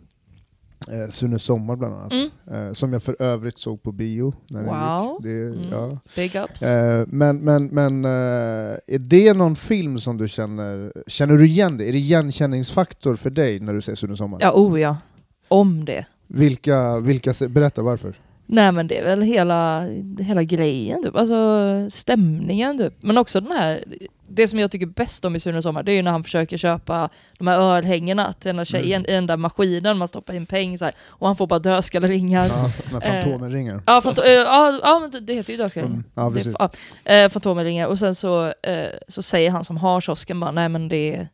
eh, Sune Sommar bland annat. Mm. Eh, som jag för övrigt såg på bio när Wow. det Mm. ja. Big ups. Eh, men men, men eh, är det någon film som du känner, känner du igen det? Är det igenkänningsfaktor för dig när du ser Sune Sommar? Ja, oh ja. Om det. Vilka, vilka, berätta varför. Nej men det är väl hela, hela grejen typ. Alltså stämningen typ. Men också den här, det som jag tycker bäst om i Sune Sommar, det är ju när han försöker köpa de här örhängena till den här tjejen i den där maskinen man stoppar in pengar så här, och han får bara dödskalleringar. Ja, när Fantomen ringer. Ja, fant- äh, ja, ja det- det heter ju dödskalleringar. Mm, ja, Det- precis. ja, eh, Fantomen ringer och sen så, eh, så säger han som har kiosken bara, nej men det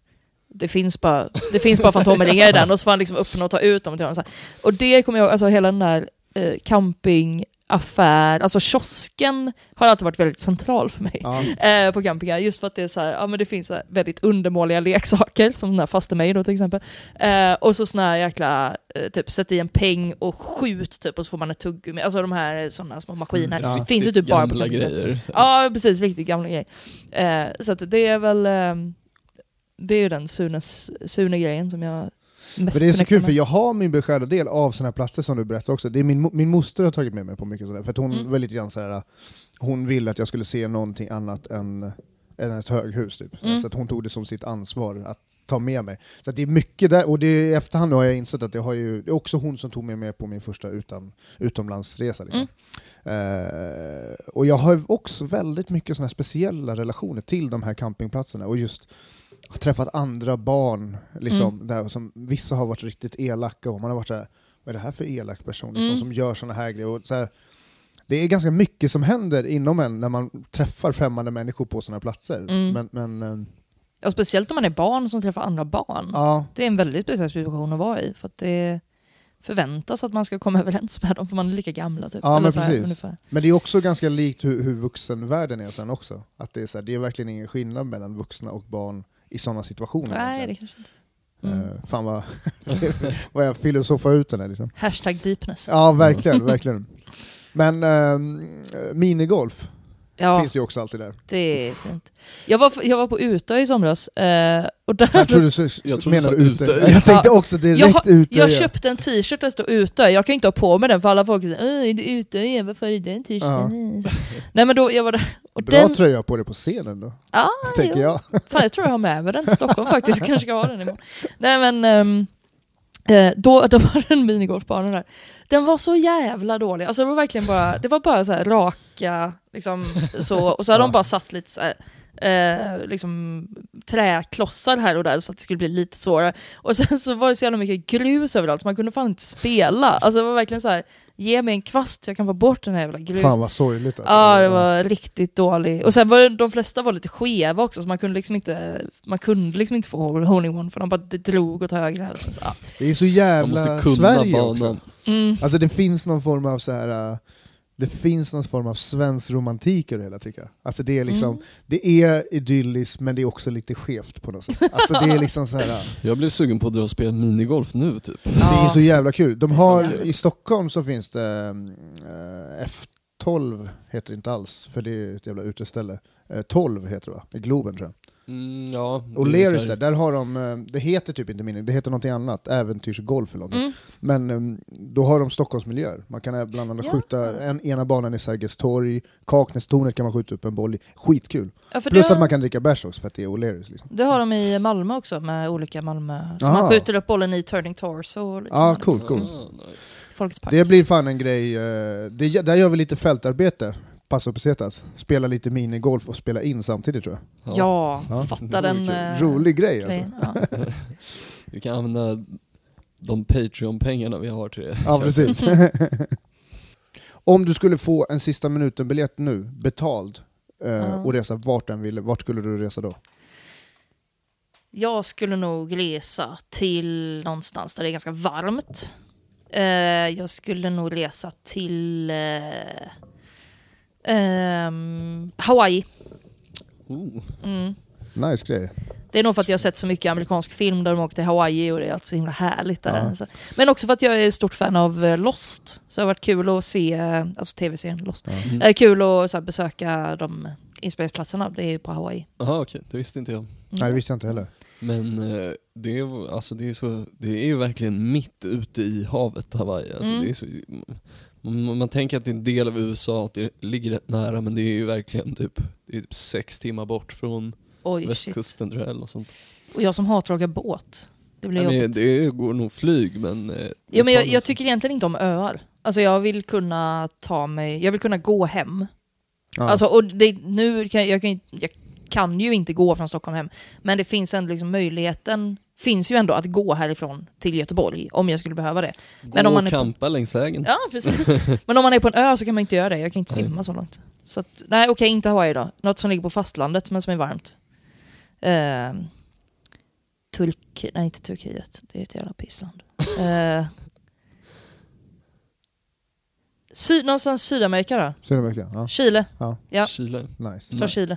det finns bara, det finns bara Fantomen-ringar i den och så får han liksom öppna och ta ut dem till honom. Och det kommer jag ihåg, alltså hela den där eh, campingaffär, alltså kiosken har alltid varit väldigt central för mig Ja. eh, på campingar. Just för att det är så här, ja men det finns så väldigt undermåliga leksaker, som den här faste mig då till exempel. Eh, och så såna här jäkla, eh, typ sätt i en peng och skjut typ och så får man ett tuggummi. Alltså de här sådana små maskiner. Mm, ja. Finns ju typ bara på campingplatser. grejer. Ja, precis. Riktigt gamla grejer. Eh, så att det är väl eh, det är ju den Sunes, Sune-grejen som jag Men det är så kul för jag har min beskärda del av sådana här platser som du berättar också. Det är min, min moster har tagit med mig på mycket sådär, för hon Mm. var lite grann såhär, hon ville att jag skulle se någonting annat än, än ett höghus typ. Mm. Så att hon tog det som sitt ansvar att ta med mig. Så det är mycket där, och det är, i efterhand har jag insett att det, har ju, det är också hon som tog med mig på min första utan, utomlandsresa. Liksom. Eh, och jag har också väldigt mycket såna speciella relationer till de här campingplatserna och just har träffat andra barn, liksom, Mm. där, som, vissa har varit riktigt elaka och man har varit såhär, vad är det här för elak person liksom, Mm. som gör såna här grejer? Och så här, det är ganska mycket som händer inom en när man träffar främmande människor på sådana platser. Mm. Men, men eh, Och speciellt om man är barn som träffar andra barn. ja, Det är en väldigt speciell situation att vara i. För att det förväntas att man ska komma överens med dem för man är lika gamla. Typ. Ja, Eller men så här, ungefär. men det är också ganska likt hur, hur vuxenvärlden är sen också. Att det, är så här, det är verkligen ingen skillnad mellan vuxna och barn i sådana situationer. Nej, det kanske inte. Mm. Eh, fan vad, vad jag filosofar ut den här liksom. Hashtag deepness. Ja, verkligen, verkligen. Men ehm, minigolf Ja, finns ju också alltid där. det är fint. Jag var, jag var på Utö i somras. Eh, och där, Jag trodde du, Jag trodde menade ute. ute. Jag tänkte Ja. också direkt jag, har- ute. jag ja. köpte en t-shirt där det står Utö. Jag kan ju inte ha på mig den för alla folk säger "Åh, är det Utö igen? Varför är det den t-shirten? Nej men då, jag var där. Och Bra den, tröja på dig på scenen då, Ja, tänker ja. jag. Fan, jag tror jag har med mig den till Stockholm faktiskt. Kanske ska ha den imorgon. Nej men, eh, då, då var det en minigolfbana där. Den var så jävla dålig. Alltså det var verkligen bara, det var bara så här raka, liksom så. Och så hade de bara satt lite så här, eh, liksom träklossar här och där så att det skulle bli lite svårare. Och sen så var det så jävla mycket grus överallt så man kunde fan inte spela. Alltså det var verkligen så här, ge mig en kvast jag kan få bort den här jävla grusen. Fan vad sorgligt alltså. Ja, det var riktigt dåligt. Och sen var det, de flesta var lite skeva också, så man kunde liksom inte, man kunde liksom inte få hole in one för de bara drog åt höger hälsen. Så, ja. Det är så jävla Sverige banan. också. mm. Alltså det finns någon form av så här. Det finns någon form av svensk romantik i det hela tycker jag. Alltså det är liksom, Mm. det är idylliskt men det är också lite skevt på något sätt. Alltså det är liksom så här. Jag blev sugen på att dra och spela minigolf nu typ. Det är så jävla kul. De har. I Stockholm så finns det eh, F12, heter det inte alls, för det är ett jävla uteställe. Eh, 12 heter det va? I Globen tror jag. Mm, ja, Och så där, där har de, eh, det heter typ inte mini, det heter någonting annat, äventyrsgolf eller någonting. Mm. Men eh, då har de Stockholmsmiljöer. Man kan bland annat Ja. skjuta, en, ena banan i Sergels torg, Kaknästornet kan man skjuta upp en boll i. Skitkul! Ja, Plus det, att man kan dricka bärs också för att det är O'Learys liksom. det har de i Malmö också med olika Malmö, så Aha. man skjuter upp bollen i turning torso och lite Ja, där. coolt, coolt. Ah, nice. Folkets park. Det blir fan en grej, eh, det, där gör vi lite fältarbete, Passo Pesetas. Spela lite minigolf och spela in samtidigt tror jag. Ja, Ja, fatta den eh, Rolig grej alltså. Ja. Vi kan använda de Patreon-pengarna vi har till det. Ja, precis. Om du skulle få en sista minuten-biljett nu, betald, eh, Ja. och resa vart den ville, vart skulle du resa då? Jag skulle nog resa till någonstans där det är ganska varmt. Eh, jag skulle nog resa till eh, ehm, Hawaii. Mm. Nice grej. Det är nog för att jag har sett så mycket amerikansk film där de åker till Hawaii och det är alltså så himla härligt där. Ja. Men också för att jag är stort fan av eh, Lost. Så det har varit kul att se, eh, alltså tv-serien Lost. Mm. Det är kul att så här, besöka de inspelningsplatserna, det är på Hawaii. Jaha okej, det visste inte jag. Nej, det visste jag inte heller. Men eh, det, är, alltså, det, är så, det är ju verkligen mitt ute i havet, Hawaii. Alltså, Mm. det är så, man, man tänker att det är en del av USA, att det ligger rätt nära, men det är ju verkligen typ, det är typ sex timmar bort från Oj, shit. västkusten tror jag, eller något sånt. Och jag som hatar att åka båt. Det blir Nej, men jobbigt. det går nog flyg, men... eh, Ja, men jag, jag tycker egentligen inte om öar. Alltså jag vill kunna ta mig, jag vill kunna gå hem. Ja. Alltså, och det, nu kan jag, kan, jag kan ju inte gå från Stockholm hem, men det finns ändå liksom möjligheten finns ju ändå att gå härifrån till Göteborg om jag skulle behöva det. Gå men om man och är på- längs vägen. Ja, precis. men om man är på en ö så kan man inte göra det. Jag kan inte Nej. simma så långt. Så att, nej, okej, inte Hawaii då. Något som ligger på fastlandet men som är varmt. Uh, Turk... Nej, inte Turkiet. Det är ett jävla pissland. Uh, sy, någonstans Sydamerika då? Sydamerika? Ja. Chile. Ja. Chile. Nice. Ta Nej. Chile.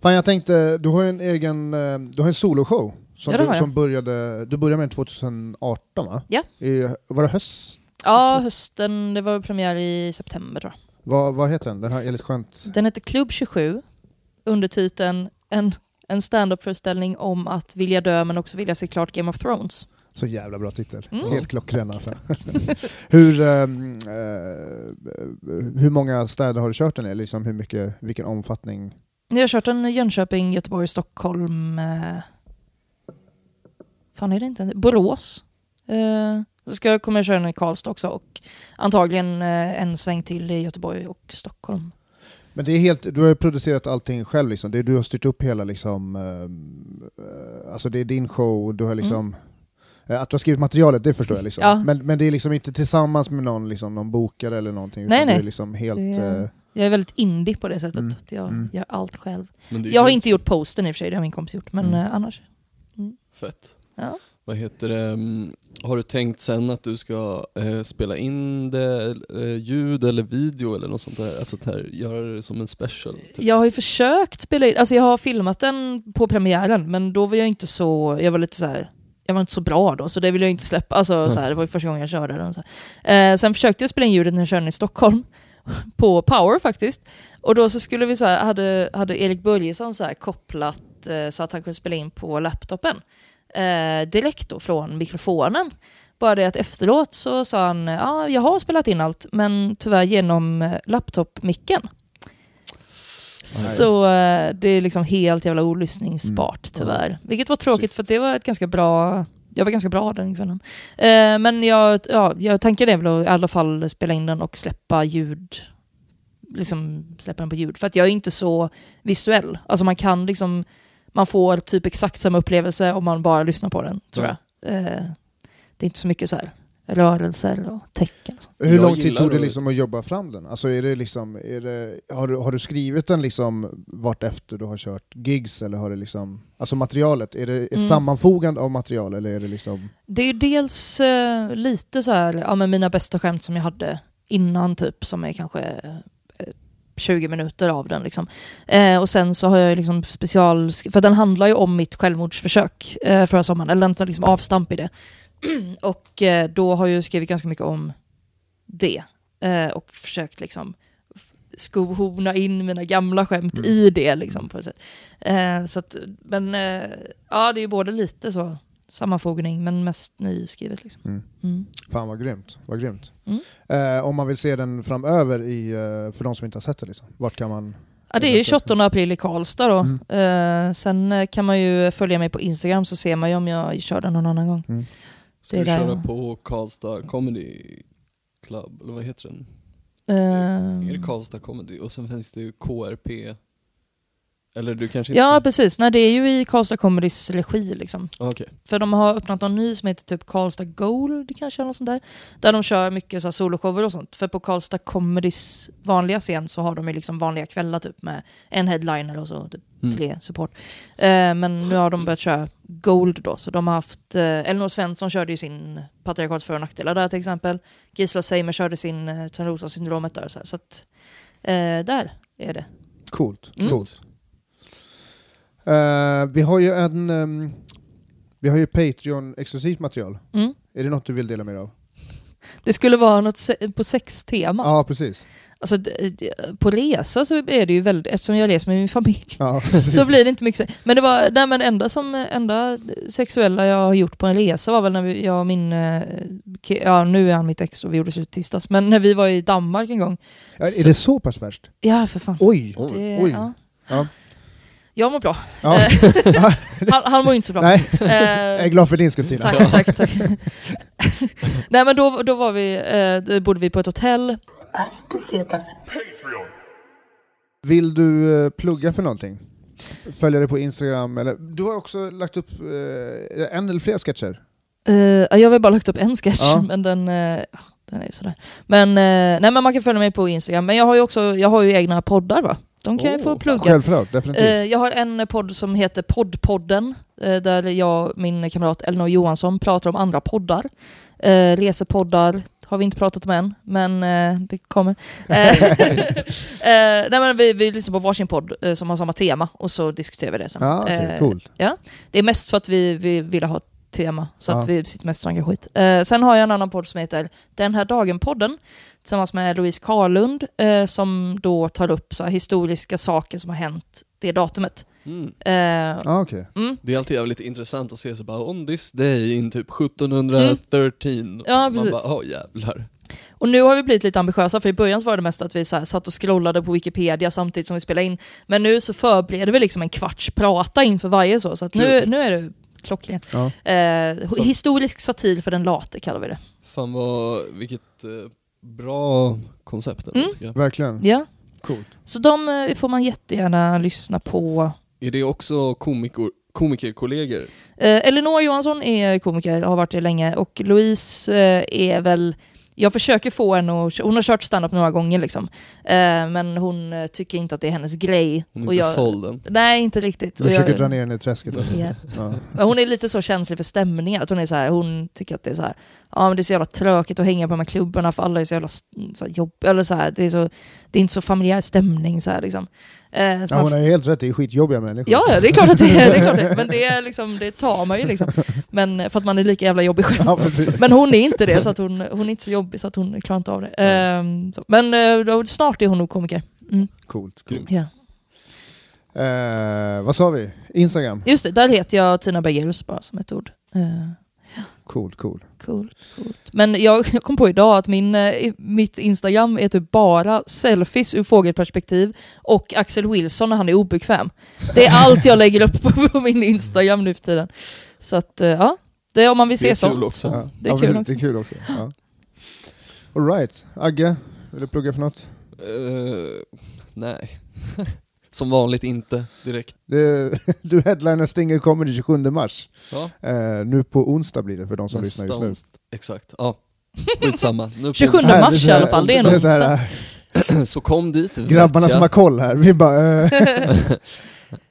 Fan jag tänkte, du har ju en egen, eh, du har en soloshow. Som, Ja, det du, har jag. som började, du började med den 2018 va? Ja. I, var det höst? Ja, hösten. Det var premiär i september tror jag. Vad, vad heter den? Den här skönt. Den heter Klubb 27. Undertiteln en, en stand-up-föreställning om att vilja dö men också vilja se klart Game of Thrones. Så jävla bra titel. Mm. Helt klockren alltså. hur, ehm, eh, hur många städer har du kört den i? Liksom hur mycket, vilken omfattning? Jag har kört den i Jönköping, Göteborg, Stockholm. Eh, fan är det inte? Borås. Eh, så ska jag, kommer jag köra den i Karlstad också och antagligen eh, en sväng till i Göteborg och Stockholm. Men det är helt, du har ju producerat allting själv liksom. Det är, du har styrt upp hela liksom, ehm, eh, alltså det är din show, du har liksom eh, Att du har skrivit materialet, det förstår jag liksom. Mm. Ja. Men, men det är liksom inte tillsammans med någon, liksom, någon bokare eller någonting, Nej, nej. är liksom helt... Det- eh, Jag är väldigt indie på det sättet, Mm, att jag mm. gör allt själv. Är Jag har inte gjort posten i och för sig, det har min kompis gjort, men Mm. eh, annars. Fett. Ja. Vad heter det? mm, Har du tänkt sen att du ska eh, spela in det, eh, ljud eller video eller något sånt där? Alltså här, göra det som en special? Typ. Jag har ju försökt spela in, alltså jag har filmat den på premiären, men då var jag inte så, jag var lite så här. Jag var inte så bra då, så det vill jag inte släppa. Alltså, så här, det var ju första gången jag körde den. Så. Eh, sen försökte jag spela in ljudet när jag körde i Stockholm, på Power faktiskt. Och då så skulle vi så här, hade, hade Erik Börjesson så kopplat eh, så att han kunde spela in på laptopen. Eh, direkt då från mikrofonen. Bara det att efteråt så sa han, ja jag har spelat in allt, men tyvärr genom eh, laptop-micken. Så eh, det är liksom helt jävla olyssningsbart tyvärr. Vilket var tråkigt Precis. för det var ett ganska bra, jag var ganska bra den kvällen. Eh, men jag, ja, jag tanken är väl att i alla fall spela in den och släppa ljud, liksom släppa den på ljud. För att jag är inte så visuell. Alltså man kan liksom, man får typ exakt samma upplevelse om man bara lyssnar på den, tror Ja. jag. Eh, det är inte så mycket så här rörelser och tecken. och. Hur Jag lång tid tog det att- liksom att jobba fram den? Alltså är det liksom, är det, har, du, har du skrivit den liksom vart efter du har kört gigs eller har det liksom, alltså materialet, är det ett Mm. sammanfogande av material eller är det liksom, Det är dels eh, lite så här, ja men mina bästa skämt som jag hade innan typ, som är kanske 20 minuter av den liksom. Eh, och sen så har jag liksom special, för den handlar ju om mitt självmordsförsök eh, förra sommaren, eller den tar liksom avstamp i det. och eh, då har jag skrivit ganska mycket om det. Eh, och försökt liksom skohorna in mina gamla skämt Mm. i det liksom på ett sätt. Eh, så att, men eh, ja, det är ju både lite så sammanfogning men mest nyskrivet liksom. Mm. Mm. fan vad grymt, vad grymt. Mm. Eh, om man vill se den framöver i, eh, för de som inte har sett det liksom, vart kan man? Ja, det är ju 28 april i Karlstad då. Mm. Eh, sen eh, kan man ju följa mig på Instagram så ser man ju om jag kör den någon annan gång. Ska det är du köra jag- på Karlstad Comedy Club, eller vad heter den? Eh, Är det Karlstad Comedy? Och sen finns det ju KRP, Eller du kanske inte Ja, ska- precis. Nej, det är ju i Karlstad Comedys regi liksom. Ah, Okej. För de har öppnat någon ny som heter typ Karlstad Gold kanske eller något sånt där. Där de kör mycket så här soloshower och sånt. För på Karlstad Comedys vanliga scen så har de ju liksom vanliga kvällar typ med en headliner och så typ Mm. tre support. Eh, men nu har de börjat köra Gold då. Så de har haft, eh, Elinor Svensson körde ju sin Patriarkats för och nackdelar där till exempel. Gisla Seimer körde sin eh, Törnrosa-syndromet där. Så, här. så att eh, där är det. Coolt. Mm. Coolt. Eh, vi har ju en... ehm, vi har ju Patreon-exklusivt material. Mm. Är det något du vill dela med dig av? Det skulle vara något se- på sextema. Ja, precis. Alltså, d- d- på resa så är det ju väldigt, eftersom jag reser med min familj, Ja, så blir det inte mycket sex. Men det var, nej men enda som, enda sexuella jag har gjort på en resa var väl när vi, jag och min, eh, ja nu är han mitt ex och vi gjorde slut tisdags, men när vi var i Danmark en gång. Ja, är det så pass värst? Ja för fan. Oj! Oj. Det, Oj. Ja. Ja. Jag mår bra. Ja. Han, han mår inte så bra. Nej, Eh, jag är glad för din skull Tina. Tack, tack, tack. Nej men då, då var vi, eh, bodde vi på ett hotell. Vill du eh, plugga för någonting? Följa dig på Instagram eller? Du har också lagt upp eh, en eller flera sketcher? Eh, jag har bara lagt upp en sketch, Ja. men den, eh, den är ju sådär. Men, eh, nej, men man kan följa mig på Instagram. Men jag har ju också jag har ju egna poddar va? De kan jag få Oh, plugga. Självklart, definitivt. Eh, jag har en podd som heter Poddpodden, eh, där jag och min kamrat Elinor Johansson pratar om andra poddar. Eh, resepoddar har vi inte pratat om än, men eh, det kommer. Eh, eh, nej, men vi, vi lyssnar på varsin podd som har samma tema och så diskuterar vi det sen. Ja, okej, Eh, coolt. det är mest för att vi, vi ville ha tema, så Ja. att vi sitter mest och snackar skit. Eh, sen har jag en annan podd som heter Den här dagen-podden, tillsammans med Louise Karlund, eh, som då tar upp så här historiska saker som har hänt det datumet. Mm. Eh, Ja, okej. mm, Det är alltid jävligt intressant att se så bara on this day in typ 1713. Ja, Man precis. bara, åh jävlar. och nu har vi blivit lite ambitiösa, för i början så var det mest att vi så här, satt och scrollade på Wikipedia samtidigt som vi spelade in. Men nu så förbereder vi liksom en kvarts prata inför varje så, så att nu, nu är det klockrent. Ja. Eh, historisk satir för den late kallar vi det. Fan vad, vilket eh, bra koncept Mm. Verkligen. Ja. Coolt. Så de eh, får man jättegärna lyssna på. Är det också komiker, komikerkollegor? Eh, Elinor Johansson är komiker, har varit det länge, och Louise eh, är väl jag försöker få henne att, hon har kört stand-up några gånger liksom. Eh, men hon eh, tycker inte att det är hennes grej. Hon är Och inte jag, såld än. Nej, inte riktigt. Du Och försöker jag- dra ner henne i träsket. då. Ja. Hon är lite så känslig för stämningar, att hon är så här, hon tycker att det är så här, ja men det är så jävla tråkigt att hänga på de här klubbarna för alla är så jävla så här, jobb, eller så här, det är så, det är inte så familjär stämning så här liksom. Eh, så Ja, man hon har ju helt rätt, det är skitjobbiga människor. Ja, ja, det är klart att det är, det är, klart det. men det, är liksom, det tar man ju liksom. Men för att man är lika jävla jobbig själv. Ja. Men hon är inte det, så att hon, hon är inte så jobbig så att hon klarar inte av det. Så. Men eh, snart är hon nog komiker. Mm. Coolt. Grymt. Ja. Eh, vad sa vi? Instagram? Just det, där heter jag Tina Bergerus bara som ett ord. Eh, Cool, cool. Coolt, coolt. Men jag, jag kom på idag att min, eh, mitt Instagram är typ bara selfies ur fågelperspektiv och Axel Wilson när han är obekväm. Det är allt jag lägger upp på, på min Instagram nu för tiden. Så att, eh, ja. Det är om man vill Det är se kul sånt. också. Ja. Det är ja, kul också. Det är kul också. Ja. All right. Agge, vill du plugga för något? Eh, nej. Som vanligt inte direkt. Det, du headliner Stinger Comedy 27 mars. Ja, Eh, nu på onsdag blir det för de som lyssnar just nu. Exakt, ja. Skitsamma. Nu på 27 onsdag. mars så i alla fall, det är en så här, onsdag. eh, Så kom dit. Grabbarna som har koll här, vi bara... Eh,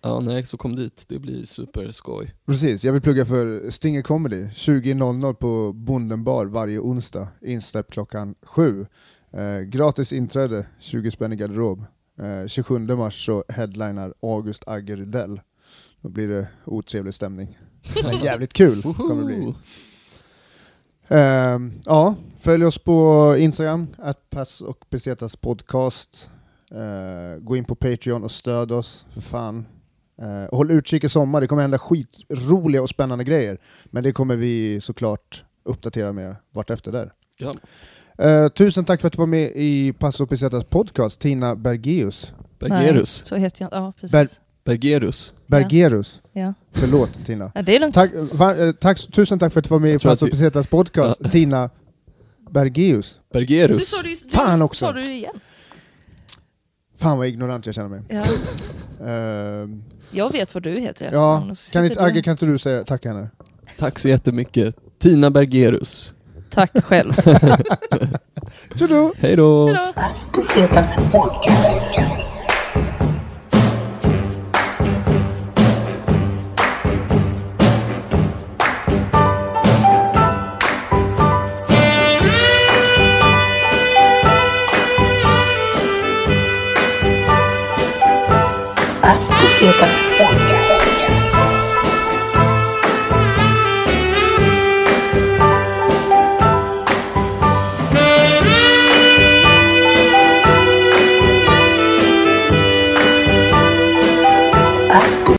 Ja, nej, så kom dit. Det blir superskoj. precis, jag vill plugga för Stinger Comedy 20.00 på Bonden bar varje onsdag. Insläpp klockan sju. Eh, gratis inträde, 20 spänn i garderob. Eh, 27 mars så headlinar August Agge Rydell. Då blir det otrevlig stämning. Men jävligt kul kommer det bli. Ehm, ja, följ oss på Instagram, att pass och pesetas podcast. Eh, gå in på Patreon och stöd oss, för fan. Och håll utkik i sommar, det kommer hända skitroliga och spännande grejer. Men det kommer vi såklart uppdatera med vartefter där. Ja. Eh, tusen tack för att du var med i Pass och pesetas podcast, Tina Bergeus. Bergerus. Nej, så heter jag. Ja, precis. Ber- Bergerus. Bergerus. ja. Förlåt Tina. Ja, det är lugnt. Tack, va, eh, tack, tusen tack för att du var med i Jag tror Pass och att vi- pesetas podcast, Tina Bergeus. Du Bergerus. sa det Fan du, också. Sa du det igen? Fan vad ignorant jag känner mig. Ja. Ehm, Jag vet vad du heter ja, kan inte, du- Agge, kan inte du säga tack henne? Tack så jättemycket. Tina Bergerus. Tack själv. Hej då! Bucetas Podcast.